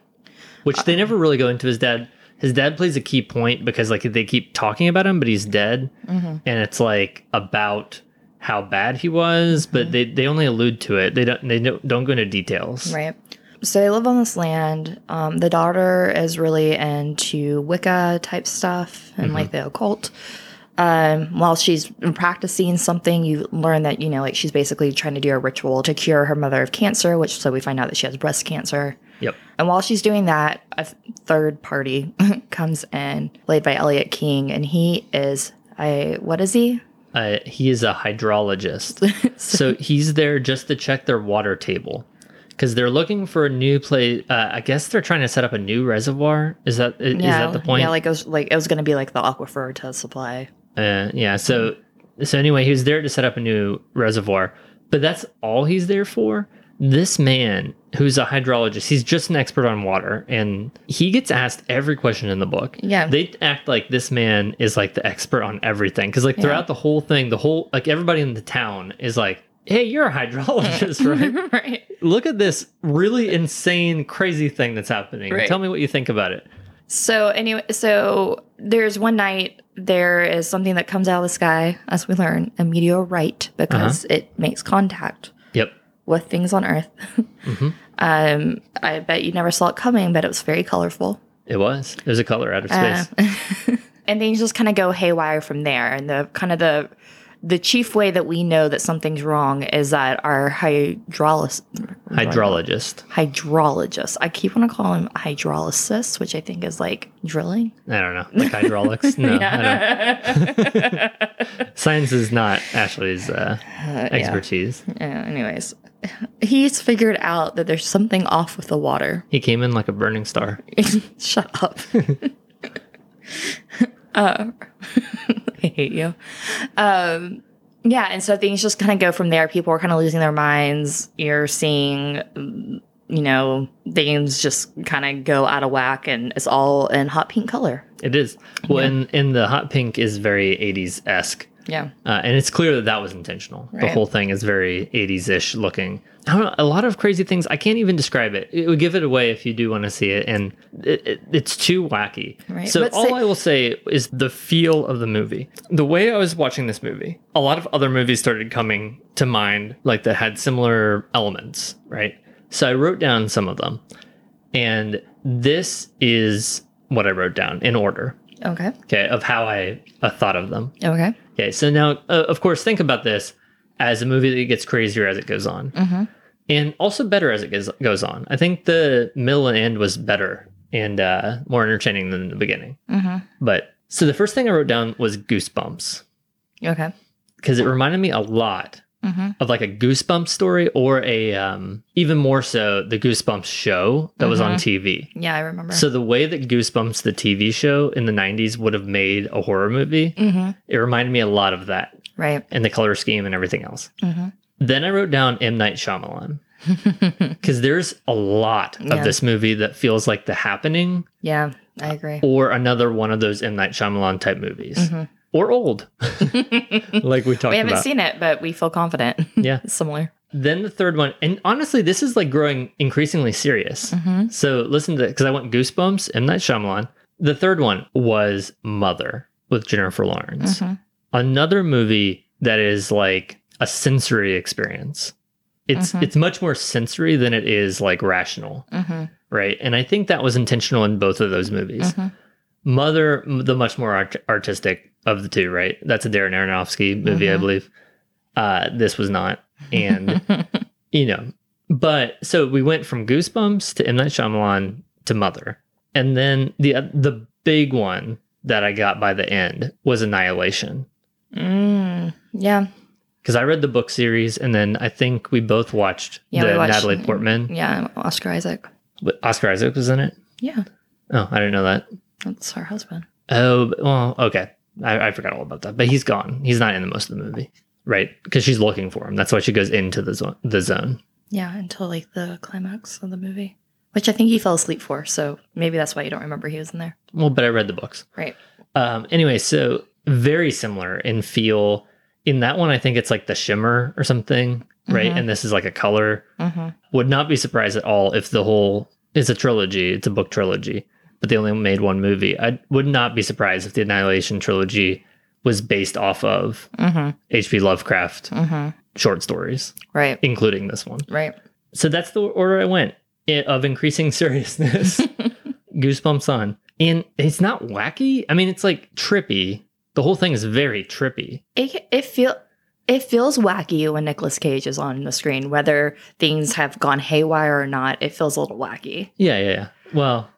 which they never really go into his dad his dad plays a key point because like they keep talking about him but he's dead mm-hmm. and it's like about how bad he was but mm-hmm. they, they only allude to it they don't they don't, don't go into details right. So they live on this land. Um, the daughter is really into Wicca type stuff and like mm-hmm. the occult. Um, while she's practicing something, you learn that, you know, like she's basically trying to do a ritual to cure her mother of cancer, which so we find out that she has breast cancer. yep And while she's doing that, a third party (laughs) comes in, played by Elliot Knight, and he is a what is he? uh, he is a hydrologist (laughs) so he's there just to check their water table because they're looking for a new place uh, i guess they're trying to set up a new reservoir is that is, that the point Yeah, like it was like it was going to be like the aquifer to supply. Uh, yeah. So so anyway, he was there to set up a new reservoir, but that's all he's there for. This man, who's a hydrologist, he's just an expert on water, and he gets asked every question in the book. Yeah. they act like this man is like the expert on everything because like throughout the whole thing, the whole like everybody in the town is like. Hey, you're a hydrologist, right? (laughs) right. Look at this really insane, crazy thing that's happening. Right. Tell me what you think about it. So anyway, so there's one night there is something that comes out of the sky, as we learn, a meteorite, because it makes contact Yep. with things on Earth. (laughs) um, I bet you never saw it coming, but it was very colorful. It was. There's a color out of space. Uh, (laughs) and things just kind of go haywire from there. And the kind of the the chief way that we know that something's wrong is that our hydrologist Hydrologist. hydrologist. I keep want to call him hydrolysis, which I think is like drilling. I don't know, like hydraulics. (laughs) No. Science is not Ashley's uh, expertise. Uh, anyways, he's figured out that there's something off with the water. He came in like a burning star. (laughs) Shut up. (laughs) (laughs) I hate you. Um, yeah, and so things just kind of go from there. People are kind of losing their minds. You're seeing, you know, things just kind of go out of whack, and it's all in hot pink color. It is. Well, and, and the hot pink is very 80s esque. Yeah. Uh, and it's clear that that was intentional. The whole thing is very 80s ish looking. I don't know, a lot of crazy things. I can't even describe it. It would give it away if you do want to see it. And it, it, it's too wacky. Right. So, all say- I will say is the feel of the movie. The way I was watching this movie, a lot of other movies started coming to mind, like that had similar elements, right? So, I wrote down some of them. And this is what I wrote down in order, Okay. okay, of how I uh, thought of them. Okay. Okay, so now, uh, of course, think about this as a movie that gets crazier as it goes on. and also better as it goes, goes on. I think the middle and end was better and uh, more entertaining than the beginning. Mm-hmm. But so the first thing I wrote down was Goosebumps Okay. because it reminded me a lot Mm-hmm. of like a Goosebumps story or a um, even more so the Goosebumps show that was on TV. Yeah, I remember. So the way that Goosebumps, the TV show in the '90s, would have made a horror movie, mm-hmm. it reminded me a lot of that Right. and the color scheme and everything else. Mm-hmm. Then I wrote down M Night Shyamalan (laughs) because there's a lot Yeah. of this movie that feels like The Happening yeah, I agree. or another one of those M Night Shyamalan type movies Mhm. Or old, (laughs) like we talked about. we haven't about. seen it, but we feel confident. Yeah. (laughs) Similar. Then the third one, and honestly, this is like growing increasingly serious. Mm-hmm. So listen to because I went Goosebumps, M Night Shyamalan. The third one was Mother with Jennifer Lawrence. Mm-hmm. Another movie that is like a sensory experience. It's Mhm. it's much more sensory than it is like rational, Mm-hmm. right? And I think that was intentional in both of those movies. Mm-hmm. Mother, the much more art- artistic of the two, right? That's a Darren Aronofsky movie, I Mhm. believe. Uh, this was not, and (laughs) you know, but so we went from Goosebumps to M Night Shyamalan to Mother, and then the uh, the big one that I got by the end was Annihilation mm, yeah. because I read the book series, and then I think we both watched Yeah, the watched- Natalie Portman. Yeah. Oscar Isaac. But Oscar Isaac was in it. Yeah. Oh, I didn't know that. That's her husband. Oh, well, okay. I, I forgot all about that. But he's gone. He's not in the most of the movie, right? Because she's looking for him. That's why she goes into the zone. The zone. Yeah, until like the climax of the movie, which I think he fell asleep for. So maybe that's why you don't remember he was in there. Well, but I read the books. Right. Um, anyway, so very similar in feel. In that one, I think it's like the shimmer or something, right? Mhm. And this is like a color. Mm-hmm. Would not be surprised at all if the whole it's a trilogy. It's a book trilogy, but they only made one movie. I would not be surprised if the Annihilation trilogy was based off of Mm-hmm. H.P. Lovecraft Mm-hmm. short stories, Right. including this one. Right. So that's the order I went i- of increasing (laughs) seriousness. (laughs) Goosebumps on. And it's not wacky. I mean, it's like trippy. The whole thing is very trippy. It it feel it feels wacky when Nicolas Cage is on the screen, whether things have gone haywire or not. It feels a little wacky. Yeah, yeah, yeah. Well,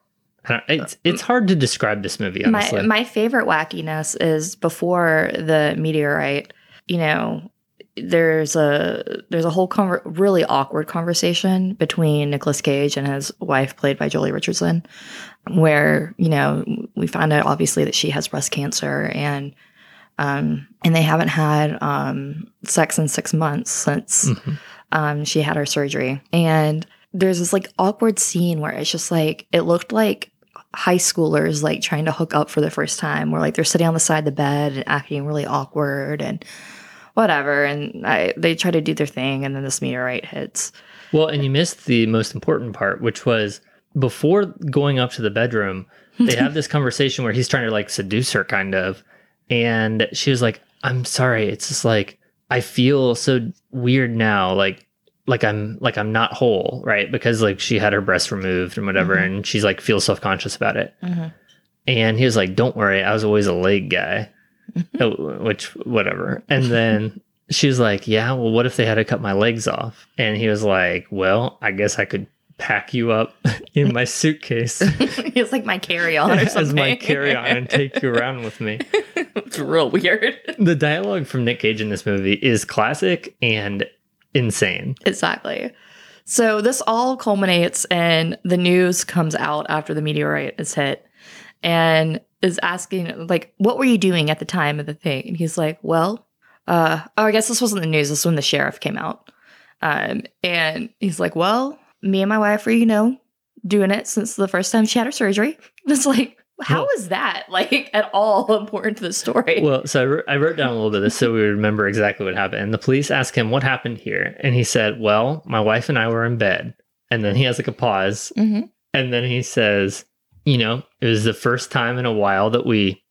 it's it's hard to describe this movie honestly. My my favorite wackiness is before the meteorite. You know, there's a there's a whole conver- really awkward conversation between Nicolas Cage and his wife, played by Joely Richardson, where you know we find out obviously that she has breast cancer and. Um, and they haven't had um, sex in six months since Mhm. um, she had her surgery. And there's this like awkward scene where it's just like it looked like high schoolers like trying to hook up for the first time, where like they're sitting on the side of the bed and acting really awkward and whatever. And I, they try to do their thing, and then this meteorite hits. Well, and you missed the most important part, which was before going up to the bedroom, (laughs) they have this conversation where he's trying to like seduce her, kind of. And she was like, I'm sorry. It's just like, I feel so weird now. Like, like I'm like I'm not whole, right? Because like she had her breast removed and whatever, Mhm. and she's like feels self conscious about it. Mm-hmm. And he was like, "Don't worry, I was always a leg guy," (laughs) Oh, which whatever. And then she was like, "Yeah, well, what if they had to cut my legs off?" And he was like, "Well, I guess I could pack you up (laughs) in my suitcase (laughs) it's like my carry on or something. as my carry on and take you around with me." it's real weird. The dialogue from Nick Cage in this movie is classic and insane. Exactly. So this all culminates and the news comes out after the meteorite is hit and is asking like what were you doing at the time of the thing? And he's like, "Well, uh oh, I guess this wasn't the news. This is when the sheriff came out." Um and he's like, "Well, me and my wife were, you know, doing it since the first time she had her surgery." (laughs) It's like, how is that like at all (laughs) important to the story? Well, so I, wr- I wrote down a little bit of this so we remember exactly what happened. And the police asked him what happened here, and he said, "Well, my wife and I were in bed." And then he has like a pause, Mhm. and then he says, "You know, it was the first time in a while that we,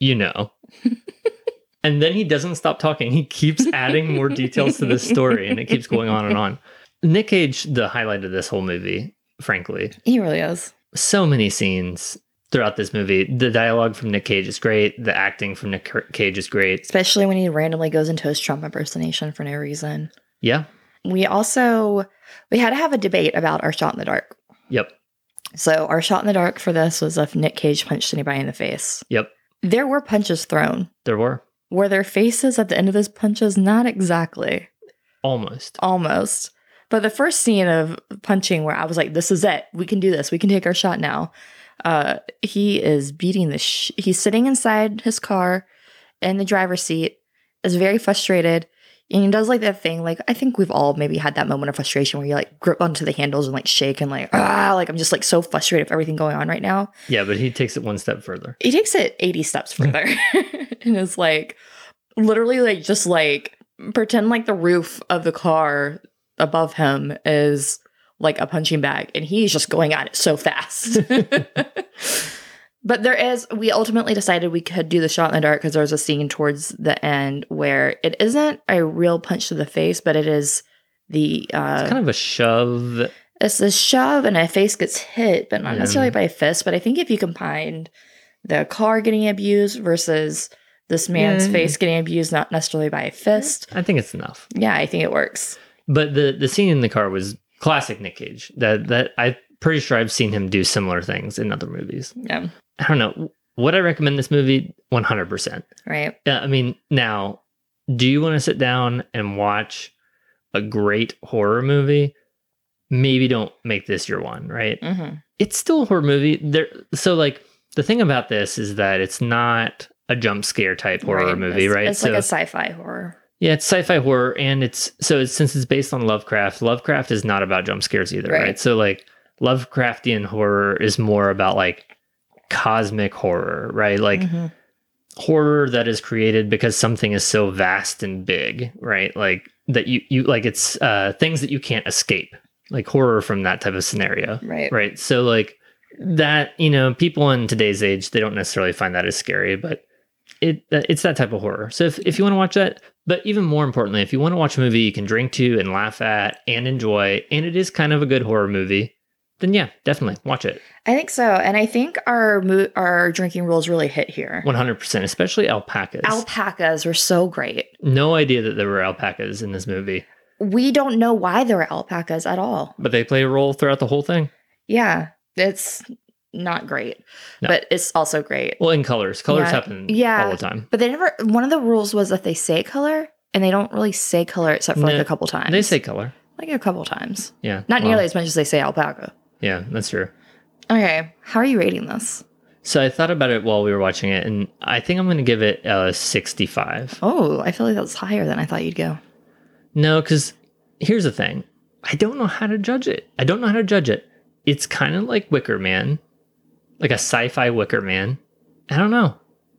you know." (laughs) and then he doesn't stop talking. He keeps adding more details to this story, and it keeps going on and on. Nick Cage, the highlight of this whole movie, frankly He really is. so many scenes throughout this movie. The dialogue from Nick Cage is great. The acting from Nick Cage is great. Especially when he randomly goes into his Trump impersonation for no reason. Yeah. we also we had to have a debate about our shot in the dark. Yep. So our shot in the dark for this was if Nick Cage punched anybody in the face. Yep. There were punches thrown. There were Were there faces at the end of those punches? Not exactly. almost. Almost. But the first scene of punching where I was like, this is it. We can do this. We can take our shot now. Uh, he is beating the sh- he's sitting inside his car in the driver's seat, is very frustrated. And he does like that thing, like I think we've all maybe had that moment of frustration where you like grip onto the handles and like shake and like ah, like I'm just like so frustrated with everything going on right now. Yeah, but he takes it one step further. He takes it 80 steps (laughs) further (laughs) and is like literally like just like pretend like the roof of the car above him is like a punching bag and he's just going at it so fast. (laughs) but there is we ultimately decided we could do the shot in the dark because there's a scene towards the end where it isn't a real punch to the face, but it is the uh It's kind of a shove. it's a shove and a face gets hit, but not Yeah. necessarily by a fist. But I think if you combine the car getting abused versus this man's Yeah. face getting abused, not necessarily by a fist, I think it's enough. yeah, I think it works. But the the scene in the car was classic Nick Cage. That that I'm pretty sure I've seen him do similar things in other movies. Yeah, I don't know. Would I recommend this movie? One hundred percent. right. Yeah, I mean, now, do you want to sit down and watch a great horror movie? Maybe don't make this your one, right? hmm It's still a horror movie. There, so like the thing about this is that it's not a jump scare type horror movie, it's, right? It's so like a sci-fi horror. Yeah, it's sci-fi horror, and it's so it's, since it's based on Lovecraft, Lovecraft is not about jump scares either, Right. right? So like Lovecraftian horror is more about like cosmic horror, right? Like Mhm. horror that is created because something is so vast and big, right? Like that you you like it's uh things that you can't escape. Like horror from that type of scenario. right. Right. So like that, you know, people in today's age, they don't necessarily find that as scary, but it uh, it's that type of horror. So if if you want to watch that, but even more importantly, if you want to watch a movie you can drink to and laugh at and enjoy, and it is kind of a good horror movie, then yeah, definitely watch it. I think so, and I think our mo- our drinking rules really hit here. 100%, especially alpacas. Alpacas were so great. no idea that there were alpacas in this movie, We don't know why there were alpacas at all. but they play a role throughout the whole thing. Yeah, it's not great, No. but it's also great. Well, in colors. Colors Yeah. happen Yeah. all the time. But they never. One of the rules was that they say color, and they don't really say color except for like a couple times. They say color. like a couple times, Yeah. not well, nearly as much as they say alpaca. Yeah, that's true. Okay, how are you rating this? So I thought about it while we were watching it, and I think I'm going to give it a 65. Oh, I feel like that's higher than I thought you'd go. No, because here's the thing I don't know how to judge it. I don't know how to judge it. It's kind of like Wicker Man, like a sci fi Wicker Man. I don't know.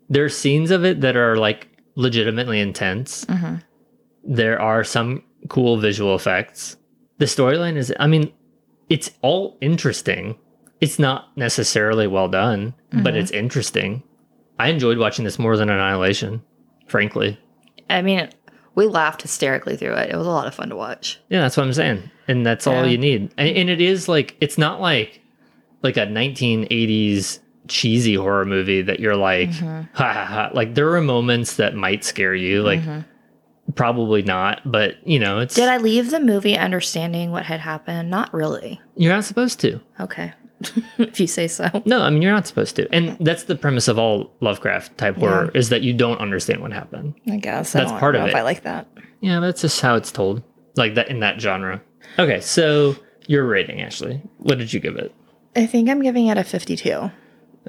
There are scenes of it that are like legitimately intense. hmm There are some cool visual effects. The storyline is, I mean, it's all interesting. It's not necessarily well done, but Mhm. it's interesting. I enjoyed watching this more than Annihilation, frankly. I mean, we laughed hysterically through it. It was a lot of fun to watch. Yeah, that's what I'm saying. And that's all you need. And, and it is like, it's not like like a 1980s cheesy horror movie that you're like, Mhm. (laughs) ha ha ha. Like there are moments that might scare you, like Mhm. probably not, but you know, it's Did I leave the movie understanding what had happened? Not really. you're not supposed to. Okay, (laughs) if you say so. No, I mean you're not supposed to. And that's the premise of all Lovecraft type horror is that you don't understand what happened. I guess That's I don't part of If it. I like that. Yeah, that's just how it's told. Like that in that genre. Okay, so your rating, Ashley. What did you give it? I think I'm giving it a 52, Okay.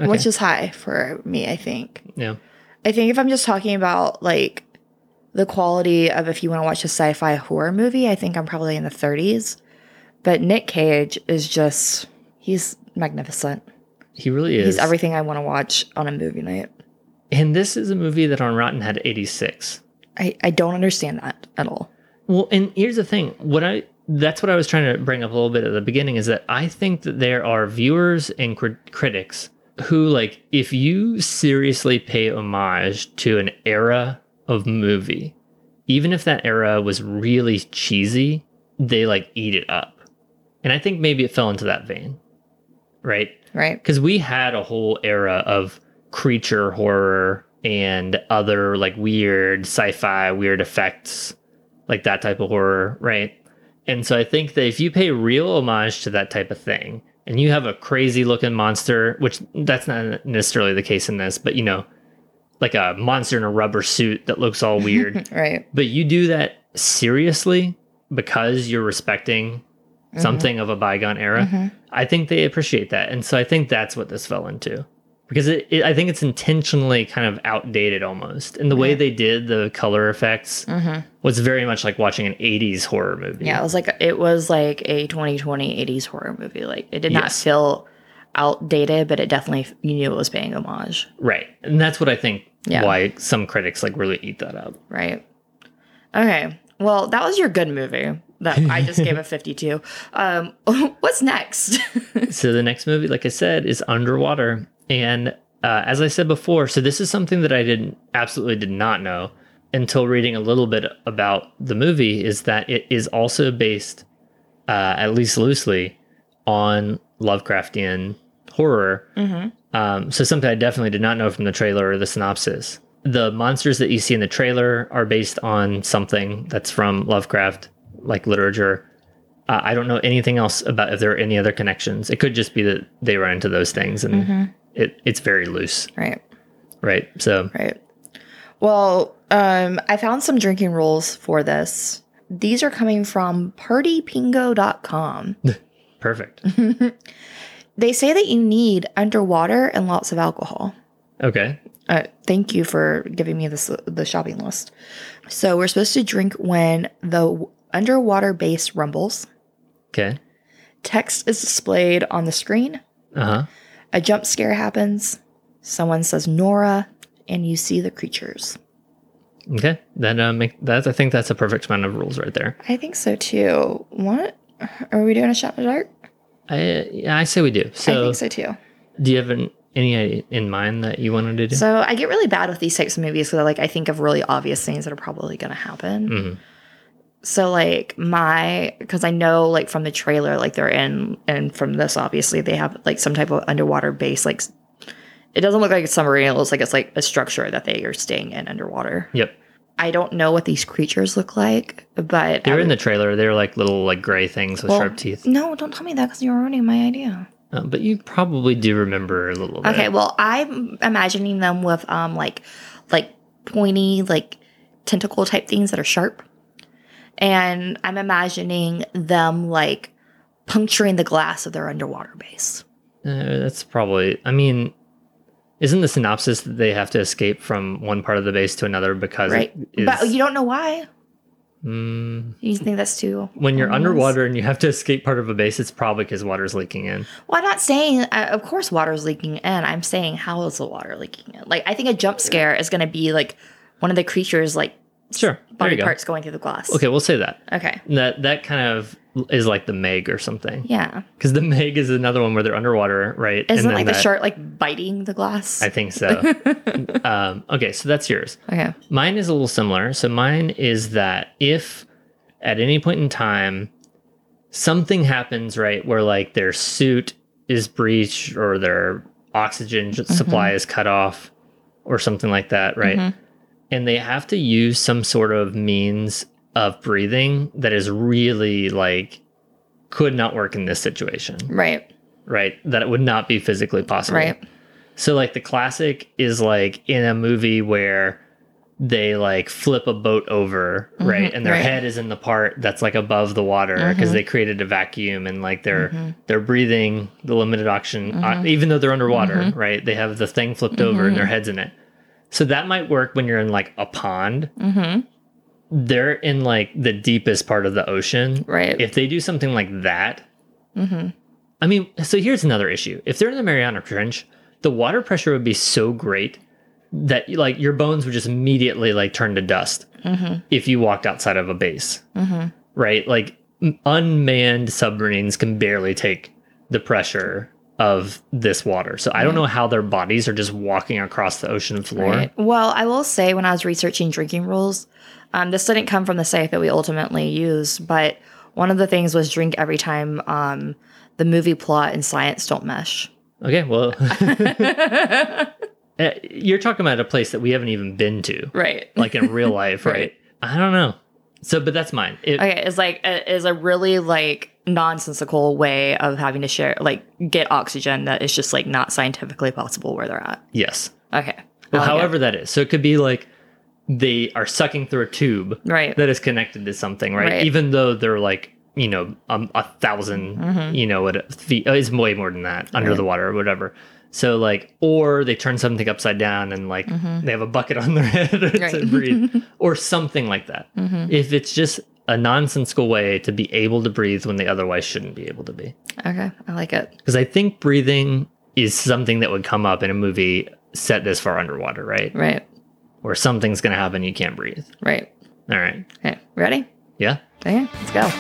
which is high for me. I think. yeah. I think if I'm just talking about like the quality of if you want to watch a sci-fi horror movie, I think I'm probably in the 30s. But Nick Cage is just he's magnificent. He really is. He's everything I want to watch on a movie night. And this is a movie that on Rotten had 86. I, I don't understand that at all. Well, and here's the thing. What I that's what I was trying to bring up a little bit at the beginning is that I think that there are viewers and crit- critics who like if you seriously pay homage to an era of movie, even if that era was really cheesy, they like eat it up. And I think maybe it fell into that vein. Right? Right? because we had a whole era of creature horror and other like weird sci-fi weird effects like that type of horror right And so I think that if you pay real homage to that type of thing, and you have a crazy looking monster, which that's not necessarily the case in this, but you know, like a monster in a rubber suit that looks all weird, (laughs) Right. but you do that seriously because you're respecting something of a bygone era, Mhm. I think they appreciate that. And so I think that's what this fell into. Because it, it, I think it's intentionally kind of outdated almost. And the way they did the color effects Mhm. was very much like watching an 80s horror movie. Yeah, it was like it was like a 2020 80s horror movie. Like it did not Yes. feel outdated, but it definitely you knew it was paying homage. Right. And that's what I think Yeah. why some critics like really eat that up. Right. Okay. Well, that was your good movie that I just gave a (laughs) 52. Um, (laughs) what's next? (laughs) so the next movie, like I said, is Underwater. And uh, as I said before, so this is something that I didn't absolutely did not know until reading a little bit about the movie is that it is also based, uh, at least loosely, on Lovecraftian horror. mm-hmm. Um, so something I definitely did not know from the trailer or the synopsis. The monsters that you see in the trailer are based on something that's from Lovecraft, like literature. Uh, I don't know anything else about if there are any other connections. It could just be that they run into those things, and Mm-hmm. It, it's very loose, Right. right? So Right. Well, um, I found some drinking rules for this. These are coming from partypingo.com. (laughs) perfect. (laughs) They say that you need underwater and lots of alcohol. Okay, Uh, thank you for giving me this the shopping list. So we're supposed to drink when the underwater base rumbles, okay, text is displayed on the screen, uh huh. A jump scare happens, someone says Nora, and you see the creatures. Okay, that uh, make that. I think that's a perfect amount of rules right there. I think so too. What are we doing? A shot in the dark? I yeah, I say we do. So I think so too. do you have an, any in mind that you wanted to do? So I get really bad with these types of movies because like I think of really obvious things that are probably going to happen. Mhm. So like my because I know like from the trailer like they're in and from this obviously they have like some type of underwater base like it doesn't look like a submarine it looks like it's like a structure that they are staying in underwater. Yep. I don't know what these creatures look like, but they're in the trailer. They're like little like gray things with well, sharp teeth. No, don't tell me that because you're ruining my idea. Uh, but you probably do remember a little bit. Okay, well, I'm imagining them with um like like pointy like tentacle type things that are sharp. And I'm imagining them like puncturing the glass of their underwater base. Uh, that's probably. I mean, isn't the synopsis that they have to escape from one part of the base to another because Right. it is, But you don't know why. Mm, You think that's too when you're underwater and you have to escape part of a base, it's probably because water's leaking in. Well, I'm not saying uh, of course water's leaking in. I'm saying how is the water leaking in? Like I think a jump scare is going to be like one of the creatures like Sure. Body parts going through the glass. Okay, we'll say that. Okay. That that kind of is like the Meg or something. Yeah. Because the Meg is another one where they're underwater, right? Isn't like the shark like biting the glass? I think so. (laughs) um, okay, so that's yours. okay. Mine is a little similar. So mine is that if at any point in time something happens, right, where like their suit is breached or their oxygen j- supply is cut off or something like that, right? Mhm. And they have to use some sort of means of breathing that is really like could not work in this situation, Right. right? That it would not be physically possible. Right. So like the classic is like in a movie where they like flip a boat over, right? And their right. head is in the part that's like above the water because Mhm. they created a vacuum and like they're Mhm. they're breathing the limited oxygen uh, even though they're underwater, Mhm. right? They have the thing flipped over and their heads in it. So that might work when you're in like a pond. Mm-hmm. They're in like the deepest part of the ocean. Right. If they do something like that, mm-hmm. I mean, so here's another issue. If they're in the Mariana Trench, the water pressure would be so great that like your bones would just immediately like turn to dust Mm-hmm. if you walked outside of a base, Mm-hmm. right? Like unmanned submarines can barely take the pressure of this water. So I don't know how their bodies are just walking across the ocean floor. Right. Well, I will say when I was researching drinking rules, um, this didn't come from the site that we ultimately used, but one of the things was drink every time um, the movie plot and science don't mesh. Okay, well, Uh, (laughs) (laughs) you're talking about a place that we haven't even been to, Right. like in real (laughs) life, right? Right. I don't know. So, but that's mine. It, Okay, it's like is a really like nonsensical way of having to share like get oxygen that is just like not scientifically possible where they're at. yes. Okay. Well, like it. however that is. So it could be like they are sucking through a tube right. that is connected to something, right? Right. Even though they're like, you know, um, a 1000 Mhm. you know, what feet, uh, it's way more than that under Right. the water or whatever. So like, or they turn something upside down and like Mhm. they have a bucket on their (laughs) head (laughs) to breathe, (laughs) or something like that. Mhm. If it's just a nonsensical way to be able to breathe when they otherwise shouldn't be able to be, Okay, I like it. because I think breathing is something that would come up in a movie set this far underwater, right? Right. Where something's gonna happen, you can't breathe. Right. All right, Okay. Ready? yeah. Okay, let's go.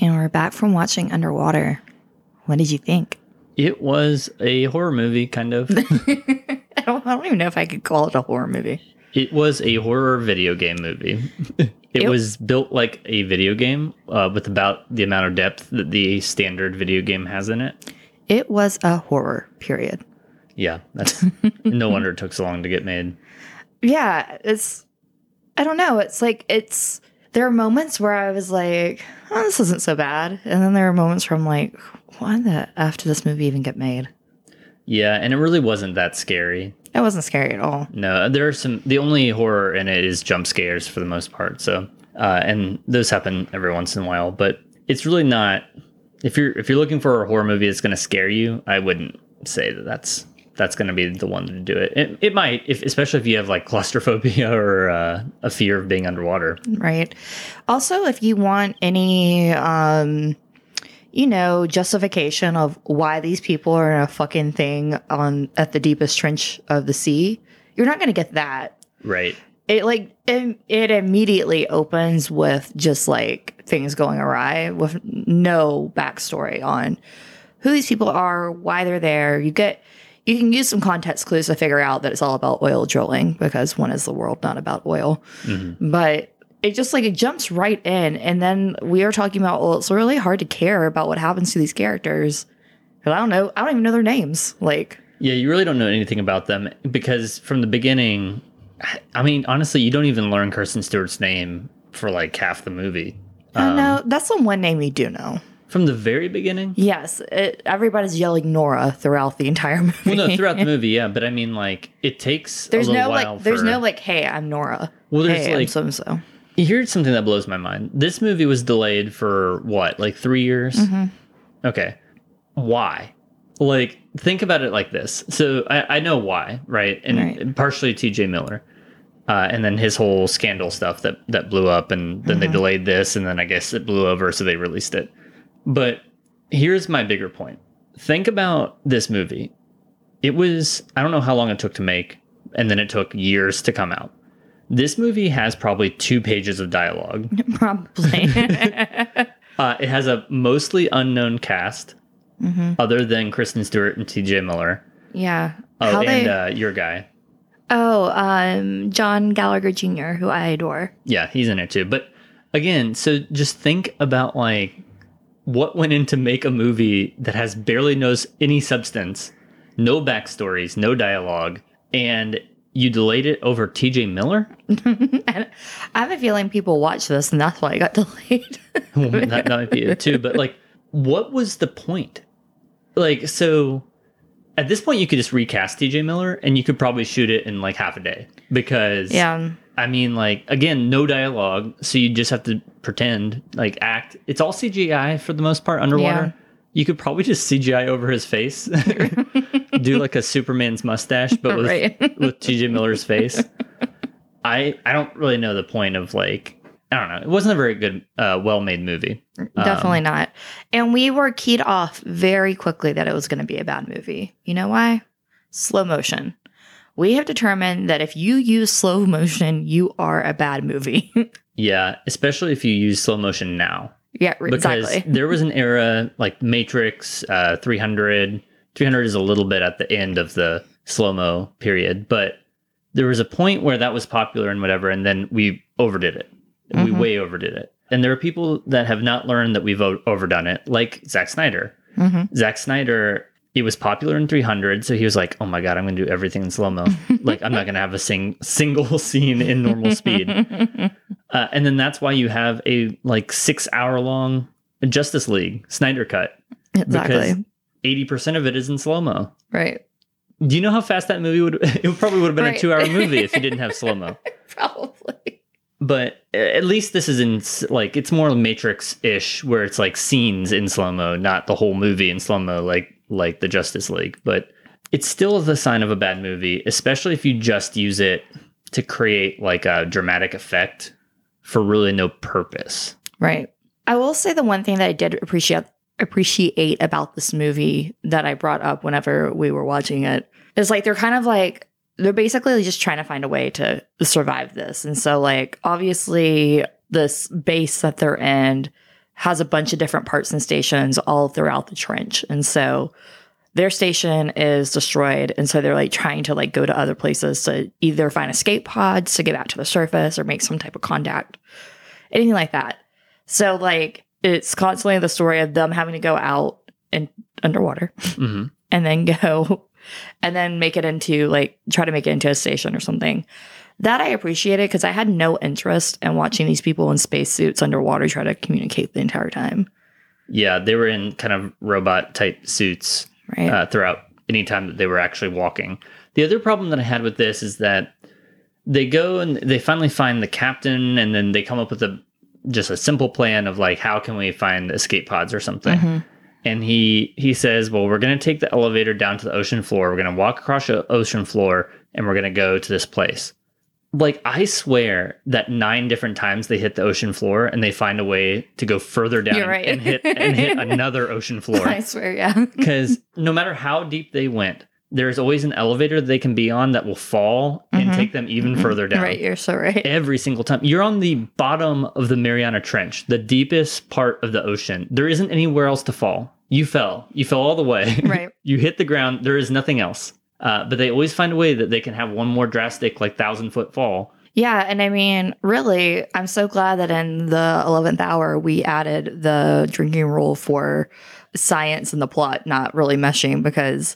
And we're back from watching Underwater. What did you think? It was a horror movie, kind of. (laughs) I don't, I don't even know if I could call it a horror movie. it was a horror video game movie. (laughs) it Yep. was built like a video game uh, with about the amount of depth that the standard video game has in it. It was a horror, period. Yeah, that's (laughs) no wonder it took so long to get made. Yeah, it's, I don't know. It's like, it's, there are moments where I was like, oh, this isn't so bad. And then there are moments where I'm like, why the F did this movie even get made? Yeah, and it really wasn't that scary. It wasn't scary at all. No, there are some. The only horror in it is jump scares for the most part. So, uh, and those happen every once in a while, but it's really not. If you're if you're looking for a horror movie that's going to scare you, I wouldn't say that that's that's going to be the one to do it. It, it might, if especially if you have like (laughs) claustrophobia or uh, a fear of being underwater. Right. Also, if you want any, um, you know, justification of why these people are in a fucking thing on at the deepest trench of the sea, you're not going to get that. Right. It like it, it immediately opens with just like things going awry with no backstory on who these people are, why they're there. You get you can use some context clues to figure out that it's all about oil drilling because one is the world not about oil Mhm. but it just like it jumps right in. And then we are talking about well it's really hard to care about what happens to these characters. 'Cause i don't know i don't even know their names like. Yeah, you really don't know anything about them because from the beginning, I mean, honestly, you don't even learn Kristen Stewart's name for like half the movie. i Um, know. That's the one name you do know. From the very beginning? yes. It, everybody's yelling nora throughout the (laughs) entire movie. Well, no, throughout the movie, yeah. But I mean, like, it takes there's no like there's for- no like hey i'm nora. Well, there's, hey, like- so-and-so Here's something that blows my mind. This movie was delayed for what, like three years? Mhm. Okay. Why? Like, think about it like this. So I, I know why, right? And Right. partially TJ Miller. Uh, and then his whole scandal stuff that, that blew up, and then they Mhm. delayed this, and then I guess it blew over, so they released it. But here's my bigger point. Think about this movie. It was, I don't know how long it took to make, and then it took years to come out. This movie has probably two pages of dialogue. (laughs) probably (laughs) Uh, it has a mostly unknown cast, Mhm. other than Kristen Stewart and TJ Miller. yeah Oh, How and they- uh, your guy. oh um john gallagher jr who i adore Yeah, he's in it too. But again, so just think about like what went into make a movie that has barely knows any substance, no backstories, no dialogue, and you delayed it over TJ Miller? (laughs) I have a feeling people watch this and that's why it got delayed. (laughs) Well, that, that might be it too. But like, what was the point? Like, so at this point, you could just recast TJ Miller and you could probably shoot it in like half a day because yeah. I mean, like again, no dialogue, so you just have to pretend, like act. It's all CGI for the most part underwater. Yeah. You could probably just CGI over his face, (laughs) do like a Superman's mustache, but with Right. (laughs) with TJ Miller's face. I I don't really know the point of like I don't know. It wasn't a very good, uh, well made movie. Definitely Um, not. And we were keyed off very quickly that it was going to be a bad movie. You know why? Slow motion. We have determined that if you use slow motion, you are a bad movie. (laughs) Yeah, especially if you use slow motion now. Yeah, because exactly. (laughs) there was an era like Matrix, uh, 300. 300 is a little bit at the end of the slow mo period, but there was a point where that was popular and whatever, and then we overdid it. We Mhm. way overdid it. And there are people that have not learned that we've o- overdone it, like Zack Snyder. hmm Zack Snyder it was popular in 300 so he was like oh my god i'm gonna do everything in slow-mo (laughs) like i'm not gonna have a sing- single (laughs) scene in normal speed (laughs) uh, and then that's why you have a like six hour long justice league snyder cut exactly. 80% of it is in slow-mo Right. do you know how fast that movie would it probably would have been a two hour movie if you didn't have slow-mo Probably. but at least this is in like it's more matrix-ish where it's like scenes in slow-mo not the whole movie in slow-mo like like the justice league but it's still the sign of a bad movie especially if you just use it to create like a dramatic effect for really no purpose Right. I will say the one thing that I did appreciate appreciate about this movie that I brought up whenever we were watching it is like they're kind of like they're basically just trying to find a way to survive this. And so like obviously this base that they're in has a bunch of different parts and stations all throughout the trench. And so their station is destroyed. And so they're like trying to like go to other places to either find escape pods to get back to the surface or make some type of contact anything like that. So like it's constantly the story of them having to go out and underwater hmm (laughs) and then go (laughs) and then make it into like try to make it into a station or something that i appreciated because i had no interest in watching these people in spacesuits underwater try to communicate the entire time yeah they were in kind of robot type suits right uh, throughout any time that they were actually walking. The other problem that I had with this is that they go and they finally find the captain, and then they come up with a just a simple plan of like how can we find escape pods or something. Mhm. And he he says, well, we're going to take the elevator down to the ocean floor. We're going to walk across the ocean floor, and we're going to go to this place. Like I swear that nine different times they hit the ocean floor and they find a way to go further down right. and hit and hit another ocean (laughs) floor i swear yeah (laughs) because no matter how deep they went, there's always an elevator that they can be on that will fall and Mhm. take them even further down. right you're so right Every single time. You're on the bottom of the Mariana Trench, the deepest part of the ocean. There isn't anywhere else to fall. You fell. You fell all the way. (laughs) Right. you hit the ground. There is nothing else. Uh, but they always find a way that they can have one more drastic, like thousand foot fall. Yeah, and I mean, really, I'm so glad that in the 11th hour we added the drinking rule for science and the plot not really meshing because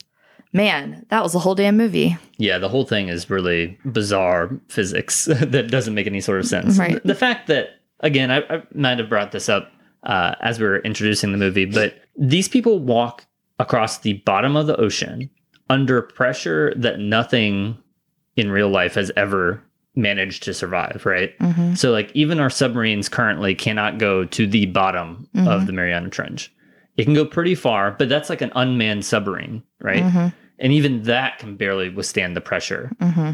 man, that was a whole damn movie. Yeah, the whole thing is really bizarre physics (laughs) that doesn't make any sort of sense. Right. The fact that, again, I, I might have brought this up uh, as we were introducing the movie, but these people walk across the bottom of the ocean under pressure that nothing in real life has ever managed to survive, right? Mm-hmm. So, like, even our submarines currently cannot go to the bottom Mhm. of the Mariana Trench. It can go pretty far, but that's like an unmanned submarine, right? Mm-hmm. And even that can barely withstand the pressure. Mm-hmm.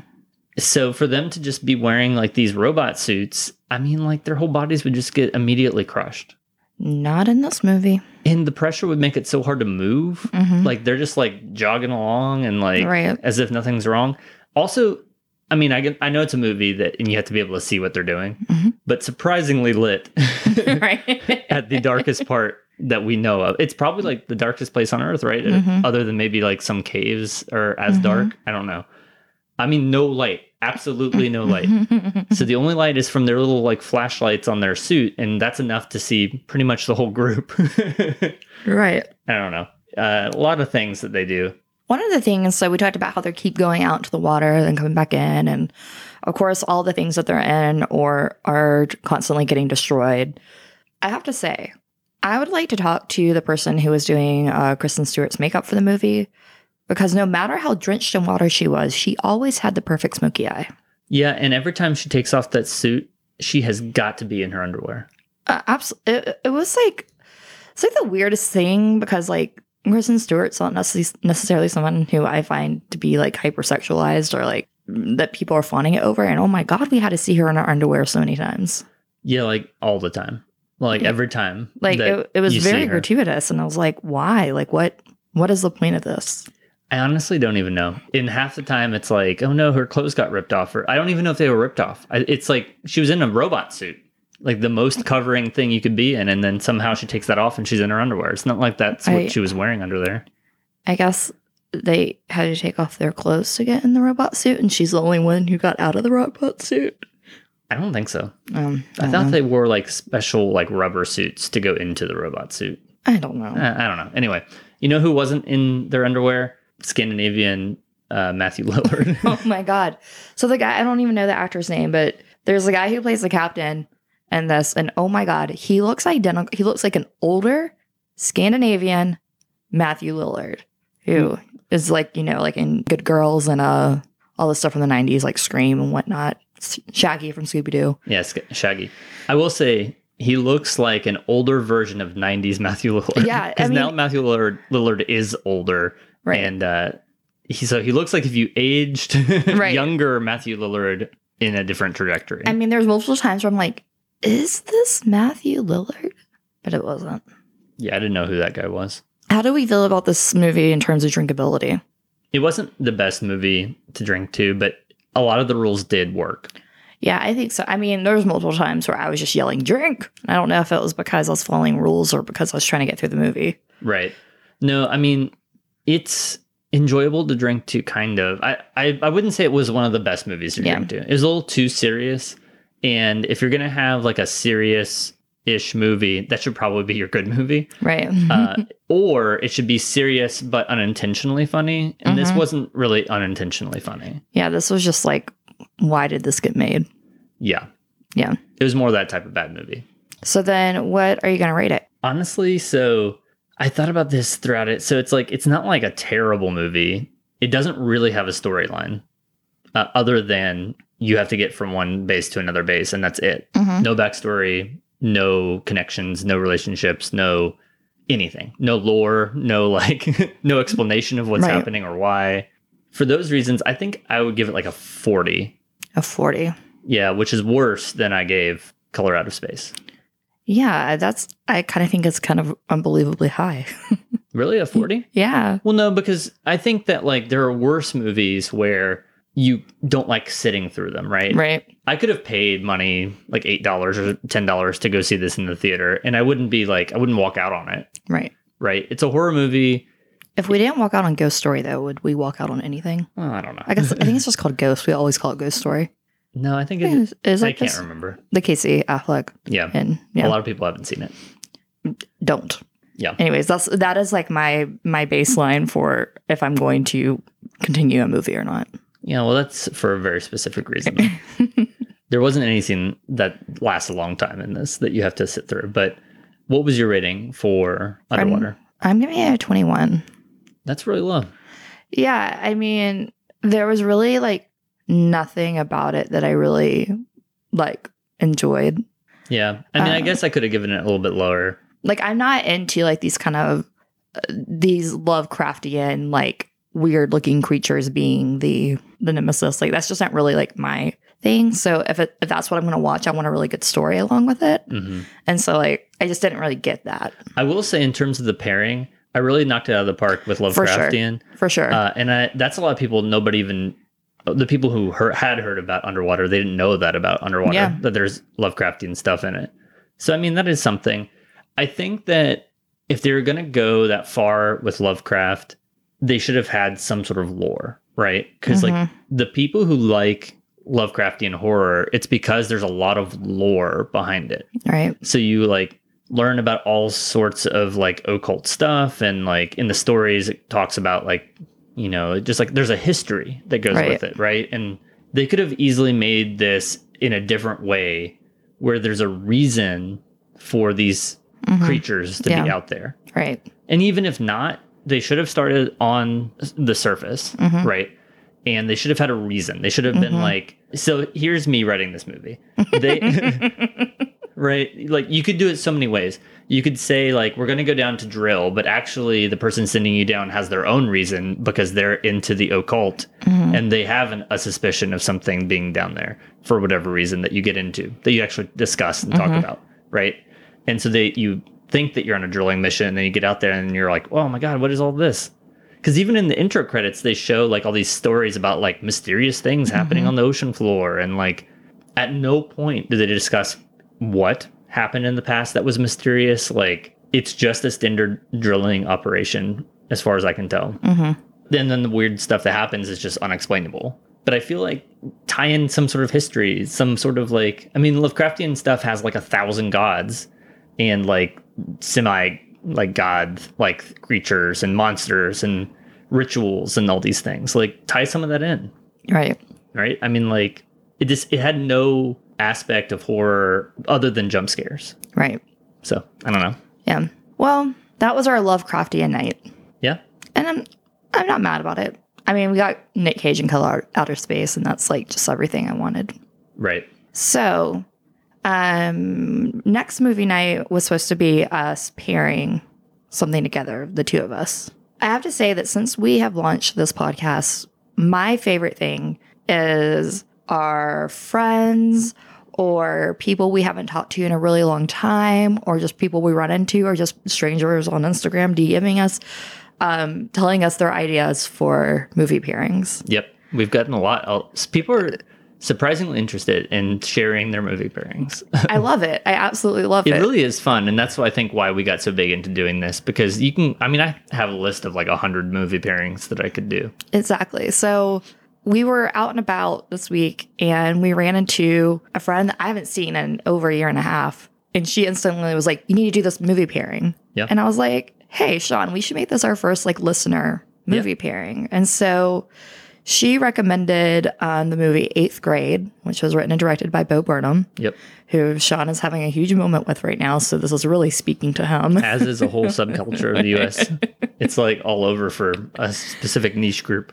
So for them to just be wearing like these robot suits, I mean, like their whole bodies would just get immediately crushed. Not in this movie. And the pressure would make it so hard to move. Mm-hmm. Like they're just like jogging along and like right. as if nothing's wrong. Also, I mean, I I know it's a movie that and you have to be able to see what they're doing, Mhm. but surprisingly lit (laughs) right. (laughs) at the darkest part that we know of. It's probably like the darkest place on earth, right? Mhm. Other than maybe like some caves or as Mhm. dark. I don't know. I mean, no light. Absolutely no light. (laughs) So the only light is from their little like flashlights on their suit, and that's enough to see pretty much the whole group. (laughs) right. I don't know. Uh, a lot of things that they do. One of the things, so we talked about how they keep going out into the water, then coming back in, and of course, all the things that they're in or are constantly getting destroyed. I have to say, I would like to talk to the person who was doing uh, Kristen Stewart's makeup for the movie because no matter how drenched in water she was, she always had the perfect smoky eye. Yeah, and every time she takes off that suit, she has got to be in her underwear. Uh, abs- it, it was like it's like the weirdest thing because like Kristen Stewart's not necess- necessarily someone who I find to be like hypersexualized or like that people are fawning it over. And oh my god, we had to see her in her underwear so many times. Yeah, like all the time. Like Yeah. every time. Like it, it was very gratuitous, and I was like, why? Like what? What is the point of this? I honestly don't even know. In half the time, it's like, oh no, her clothes got ripped off. Or I don't even know if they were ripped off. I, it's like she was in a robot suit, like the most (laughs) covering thing you could be in, and then somehow she takes that off and she's in her underwear. It's not like that's what I- she was wearing under there. I guess they had to take off their clothes to get in the robot suit, and she's the only one who got out of the robot suit. I don't think so. Um, I don't thought know. they wore like special like rubber suits to go into the robot suit. I don't know. I, I don't know. Anyway, You know who wasn't in their underwear? Scandinavian uh, Matthew Lillard. (laughs) oh my god. So the guy I don't even know the actor's name, but there's a guy who plays the captain in this, and oh my god, he looks identical. He looks like an older Scandinavian Matthew Lillard, who is like you know like in Good Girls and uh all the stuff from the '90s, like Scream and whatnot. Shaggy from Scooby Doo. yes, Shaggy. I will say he looks like an older version of '90s Matthew Lillard. Yeah, I (laughs) because mean- now Matthew Lillard, Lillard is older, Right. and uh, he so he looks like if you aged (laughs) Right. younger Matthew Lillard in a different trajectory. I mean, there's multiple times where I'm like, is this Matthew Lillard? But it wasn't. yeah, I didn't know who that guy was. How do we feel about this movie in terms of drinkability? It wasn't the best movie to drink to, but a lot of the rules did work. Yeah, I think so. I mean, there was multiple times where I was just yelling "drink." I don't know if it was because I was following rules or because I was trying to get through the movie. Right. No, I mean, it's enjoyable to drink to, kind of. I, I, I wouldn't say it was one of the best movies to Yeah. drink to. It was a little too serious. And if you're going to have like a serious ish movie, that should probably be your good movie. Right. Uh, (laughs) or it should be serious but unintentionally funny. And this Mhm. wasn't really unintentionally funny. yeah, this was just like, why did this get made? Yeah. Yeah. It was more that type of bad movie. So then, what are you going to rate it? Honestly, so I thought about this throughout it. So it's like it's not like a terrible movie. It doesn't really have a storyline, uh, other than you have to get from one base to another base, and that's it. Mhm. No backstory, no connections, no relationships, no anything, no lore, no like (laughs) no explanation of what's Right. happening or why. For those reasons, I think I would give it like a forty. A forty. Yeah, which is worse than I gave Color Out of Space. Yeah, uh, that's. I kind of think it's kind of unbelievably high. (laughs) Really, a forty? yeah. Well, no, because I think that like there are worse movies where you don't like sitting through them, right? Right. I could have paid money, like eight dollars or ten dollars, to go see this in the theater, and I wouldn't be like I wouldn't walk out on it, Right. right? It's a horror movie. If we didn't walk out on Ghost Story, though, would we walk out on anything? Oh, I don't know. I guess I think it's (laughs) just called Ghost. We always call it Ghost Story. No, I think It is, is I like can't this, remember. the Casey Affleck Yeah, and a lot of people haven't seen it. don't. Yeah. Anyways, that's that is like my my baseline for if I'm going to continue a movie or not. Yeah, well, that's for a very specific reason. (laughs) there wasn't anything that lasts a long time in this that you have to sit through. But what was your rating for Underwater? I'm giving it a 21. That's really low. Yeah, I mean, there was really like nothing about it that I really like enjoyed. Yeah. I mean, I Uh, guess I could have given it a little bit lower. Like I'm not into like these kind of uh, these Lovecraftian like weird looking creatures being the the nemesis. Like that's just not really like my thing. So if it, if that's what I'm going to watch, I want a really good story along with it. hmm And so like I just didn't really get that I will say, in terms of the pairing, I really knocked it out of the park with Lovecraftian For sure. For sure. Uh, and I, that's a lot of people, nobody even, the people who heard, had heard about Underwater, they didn't know that about Underwater, Yeah. that there's Lovecraftian stuff in it. So, I mean, that is something. I think that if they were going to go that far with Lovecraft, they should have had some sort of lore, right? Because, like, Mhm. the people who like Lovecraftian horror, it's because there's a lot of lore behind it. right. So you like learn about all sorts of like occult stuff and like in the stories it talks about like you know just like there's a history that goes Right. with it, right? And they could have easily made this in a different way where there's a reason for these Mhm. creatures to be out there. Right. And even if not, they should have started on the surface, Mhm. right? And they should have had a reason. They should have been Mhm. like, so here's me writing this movie. (laughs) They (laughs) right? Like you could do it so many ways. You could say like we're going to go down to drill, but actually the person sending you down has their own reason because they're into the occult Mhm. and they have an, a suspicion of something being down there for whatever reason that you get into that you actually discuss and talk Mhm. about, right? And so they you think that you're on a drilling mission and then you get out there and you're like, "Oh my god, what is all this?" Cuz even in the intro credits they show like all these stories about like mysterious things happening Mhm. on the ocean floor and like at no point do they discuss what happened in the past that was mysterious. Like it's just a standard drilling operation as far as I can tell Mhm. then then the weird stuff that happens is just unexplainable. But I feel like tie in some sort of history, some sort of like I mean Lovecraftian stuff has like a thousand gods and like semi like god like creatures and monsters and rituals and all these things. Like tie some of that in, Right. right? I mean, like it just it had no aspect of horror other than jump scares. Right. So I don't know. Yeah. Well, that was our Lovecraftian night. Yeah, And I'm I'm not mad about it. I mean, we got Nick Cage and Color Out of Space, and that's like just everything I wanted. right. So, um, next movie night was supposed to be us pairing something together, the two of us. I have to say that since we have launched this podcast, my favorite thing is our friends or people we haven't talked to in a really long time, or just people we run into, or just strangers on Instagram DMing us, um, telling us their ideas for movie pairings. Yep, we've gotten a lot. I'll- People are surprisingly interested in sharing their movie pairings. I love it. I absolutely love (laughs) It it. really is fun, and that's why I think why we got so big into doing this because you can. I mean, I have a list of like a hundred movie pairings that I could do. Exactly. So we were out and about this week and we ran into a friend that I haven't seen in over a year and a half. And she instantly was like, You need to do this movie pairing. Yeah. And I was like, Hey, Sean, we should make this our first like listener movie pairing. And so she recommended um, the movie Eighth Grade, which was written and directed by Bo Burnham, Yep, who Sean is having a huge moment with right now. So this is really speaking to him. as is a whole subculture of the U.S. (laughs) It's like all over for a specific niche group.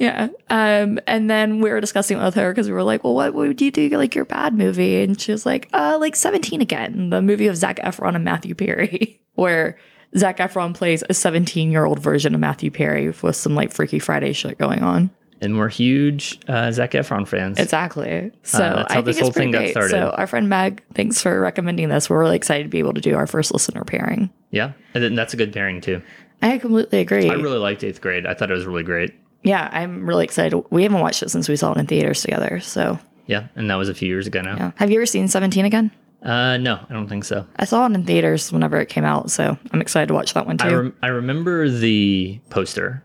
Yeah. Um, and then we were discussing it with her because we were like, well, what would you do like your bad movie? And she was like, uh, like 17 again, the movie of Zac Efron and Matthew Perry, (laughs) where Zac Efron plays a 17 year old version of Matthew Perry with some like Freaky Friday shit going on. And we're huge uh, Zac Efron fans. Exactly. So Uh, that's how I think this it's whole thing pretty got great. started. So our friend Meg, thanks for recommending this. We're really excited to be able to do our first listener pairing. yeah, and that's a good pairing too. I completely agree. I really liked Eighth Grade. I thought it was really great. Yeah, I'm really excited. We haven't watched it since we saw it in theaters together. So Yeah, and that was a few years ago now. yeah. Have you ever seen 17 again? Uh, no, I don't think so. I saw it in theaters whenever it came out, so I'm excited to watch that one too. I, rem- I remember the poster.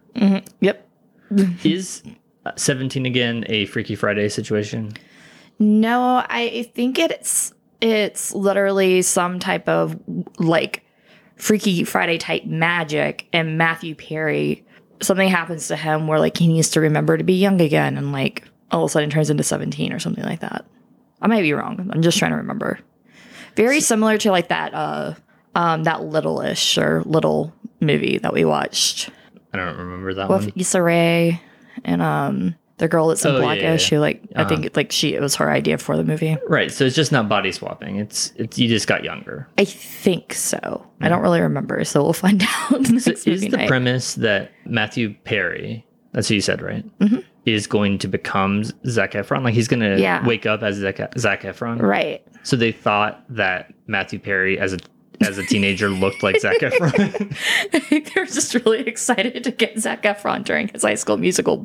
yep. (laughs) Is uh, 17 again a Freaky Friday situation? No, I think it's it's literally some type of like Freaky Friday type magic, and Matthew Perry something happens to him where like he needs to remember to be young again, and like all of a sudden turns into 17 or something like that. I might be wrong. I'm just trying to remember. Very similar to like that uh um that little-ish or little movie that we watched. I don't remember that with one. Issa Rae and um the girl that's in Oh, yeah, Blackish yeah. who like I Uh-huh. think like she it was her idea for the movie. Right, so it's just not body swapping. It's it's you just got younger. I think so. I don't really remember, so we'll find (laughs) out So is the night. premise that Matthew Perry, that's who you said, right? Mm-hmm. Is going to become Zac Efron? Like he's going to Yeah. wake up as Zac, Zac Efron? right. So they thought that Matthew Perry as a as a teenager looked like Zac Efron. (laughs) (laughs) I they're just really excited to get Zac Efron during his high school musical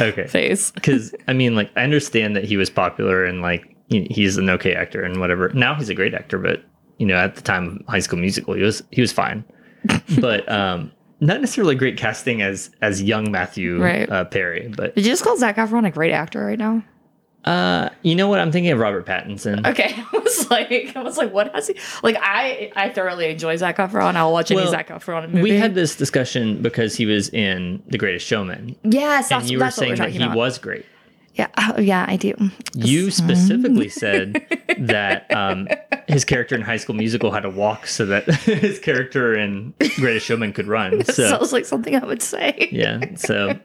okay. phase. Because (laughs) I mean, like, I understand that he was popular and like he's an okay actor and whatever. Now he's a great actor, but you know, at the time of High School Musical, he was he was fine, (laughs) but um, not necessarily great casting as as young Matthew Right. uh, Perry. But Did you just call Zac Efron a great actor right now? Uh, you know what? I'm thinking of Robert Pattinson. Okay, (laughs) I was like, I was like, what has he? Like, I I thoroughly enjoy Zac Efron. I'll watch any Well, Zac Efron movie. We had this discussion because he was in The Greatest Showman, yes, and you were saying that he about. was great. Yeah, oh, yeah, I do. You specifically (laughs) said that um, his character in High School Musical had to walk so that (laughs) his character in Greatest Showman could run. That So sounds like something I would say. yeah, so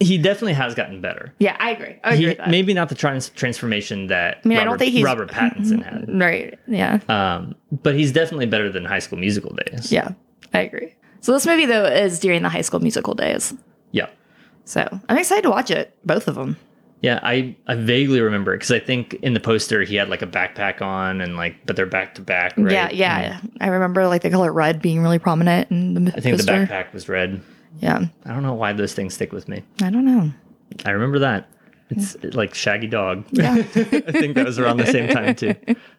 he definitely has gotten better. Yeah, I agree. I agree He, maybe not the trans- transformation that I mean, Robert, I don't think he's Robert Pattinson had, (laughs) right. Yeah, um, but he's definitely better than High School Musical days. yeah, I agree. So this movie though is during the High School Musical days. yeah. So I'm excited to watch it. Both of them. Yeah, I, I vaguely remember it because I think in the poster he had like a backpack on and like, but they're back to back, right? Yeah, yeah. I remember like the color red being really prominent in the I think the backpack was red. Yeah, I don't know why those things stick with me. I don't know. I remember that. It's like Shaggy Dog. Yeah. (laughs) I think that was around the same time too.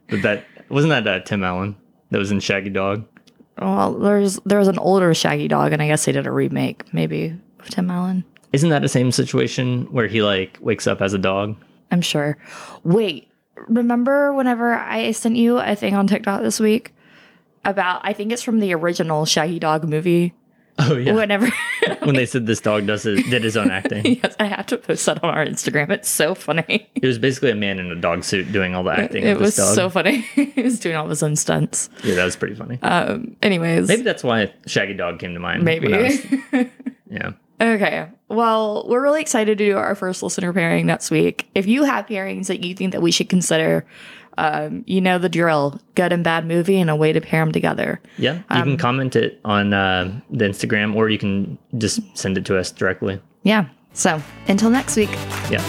But that wasn't that uh, Tim Allen that was in Shaggy Dog. Well, there's there was an older Shaggy Dog, and I guess they did a remake, maybe of Tim Allen. Isn't that the same situation where he like wakes up as a dog? I'm sure. Wait, remember whenever I sent you a thing on TikTok this week about I think it's from the original Shaggy Dog movie. Oh yeah. Whenever when they said this dog does his, did his own acting. (laughs) yes, I have to post that on our Instagram. It's so funny. It was basically a man in a dog suit doing all the acting. It of was this dog. so funny. (laughs) he was doing all his own stunts. yeah, that was pretty funny. Um anyways. Maybe that's why Shaggy Dog came to mind. maybe. was- (laughs) yeah. Okay. Well, we're really excited to do our first listener pairing next week. If you have pairings that you think that we should consider, um, you know the drill: good and bad movie and a way to pair them together. Yeah. You Um, can comment it on uh, the Instagram or you can just send it to us directly. Yeah. So until next week. Yeah.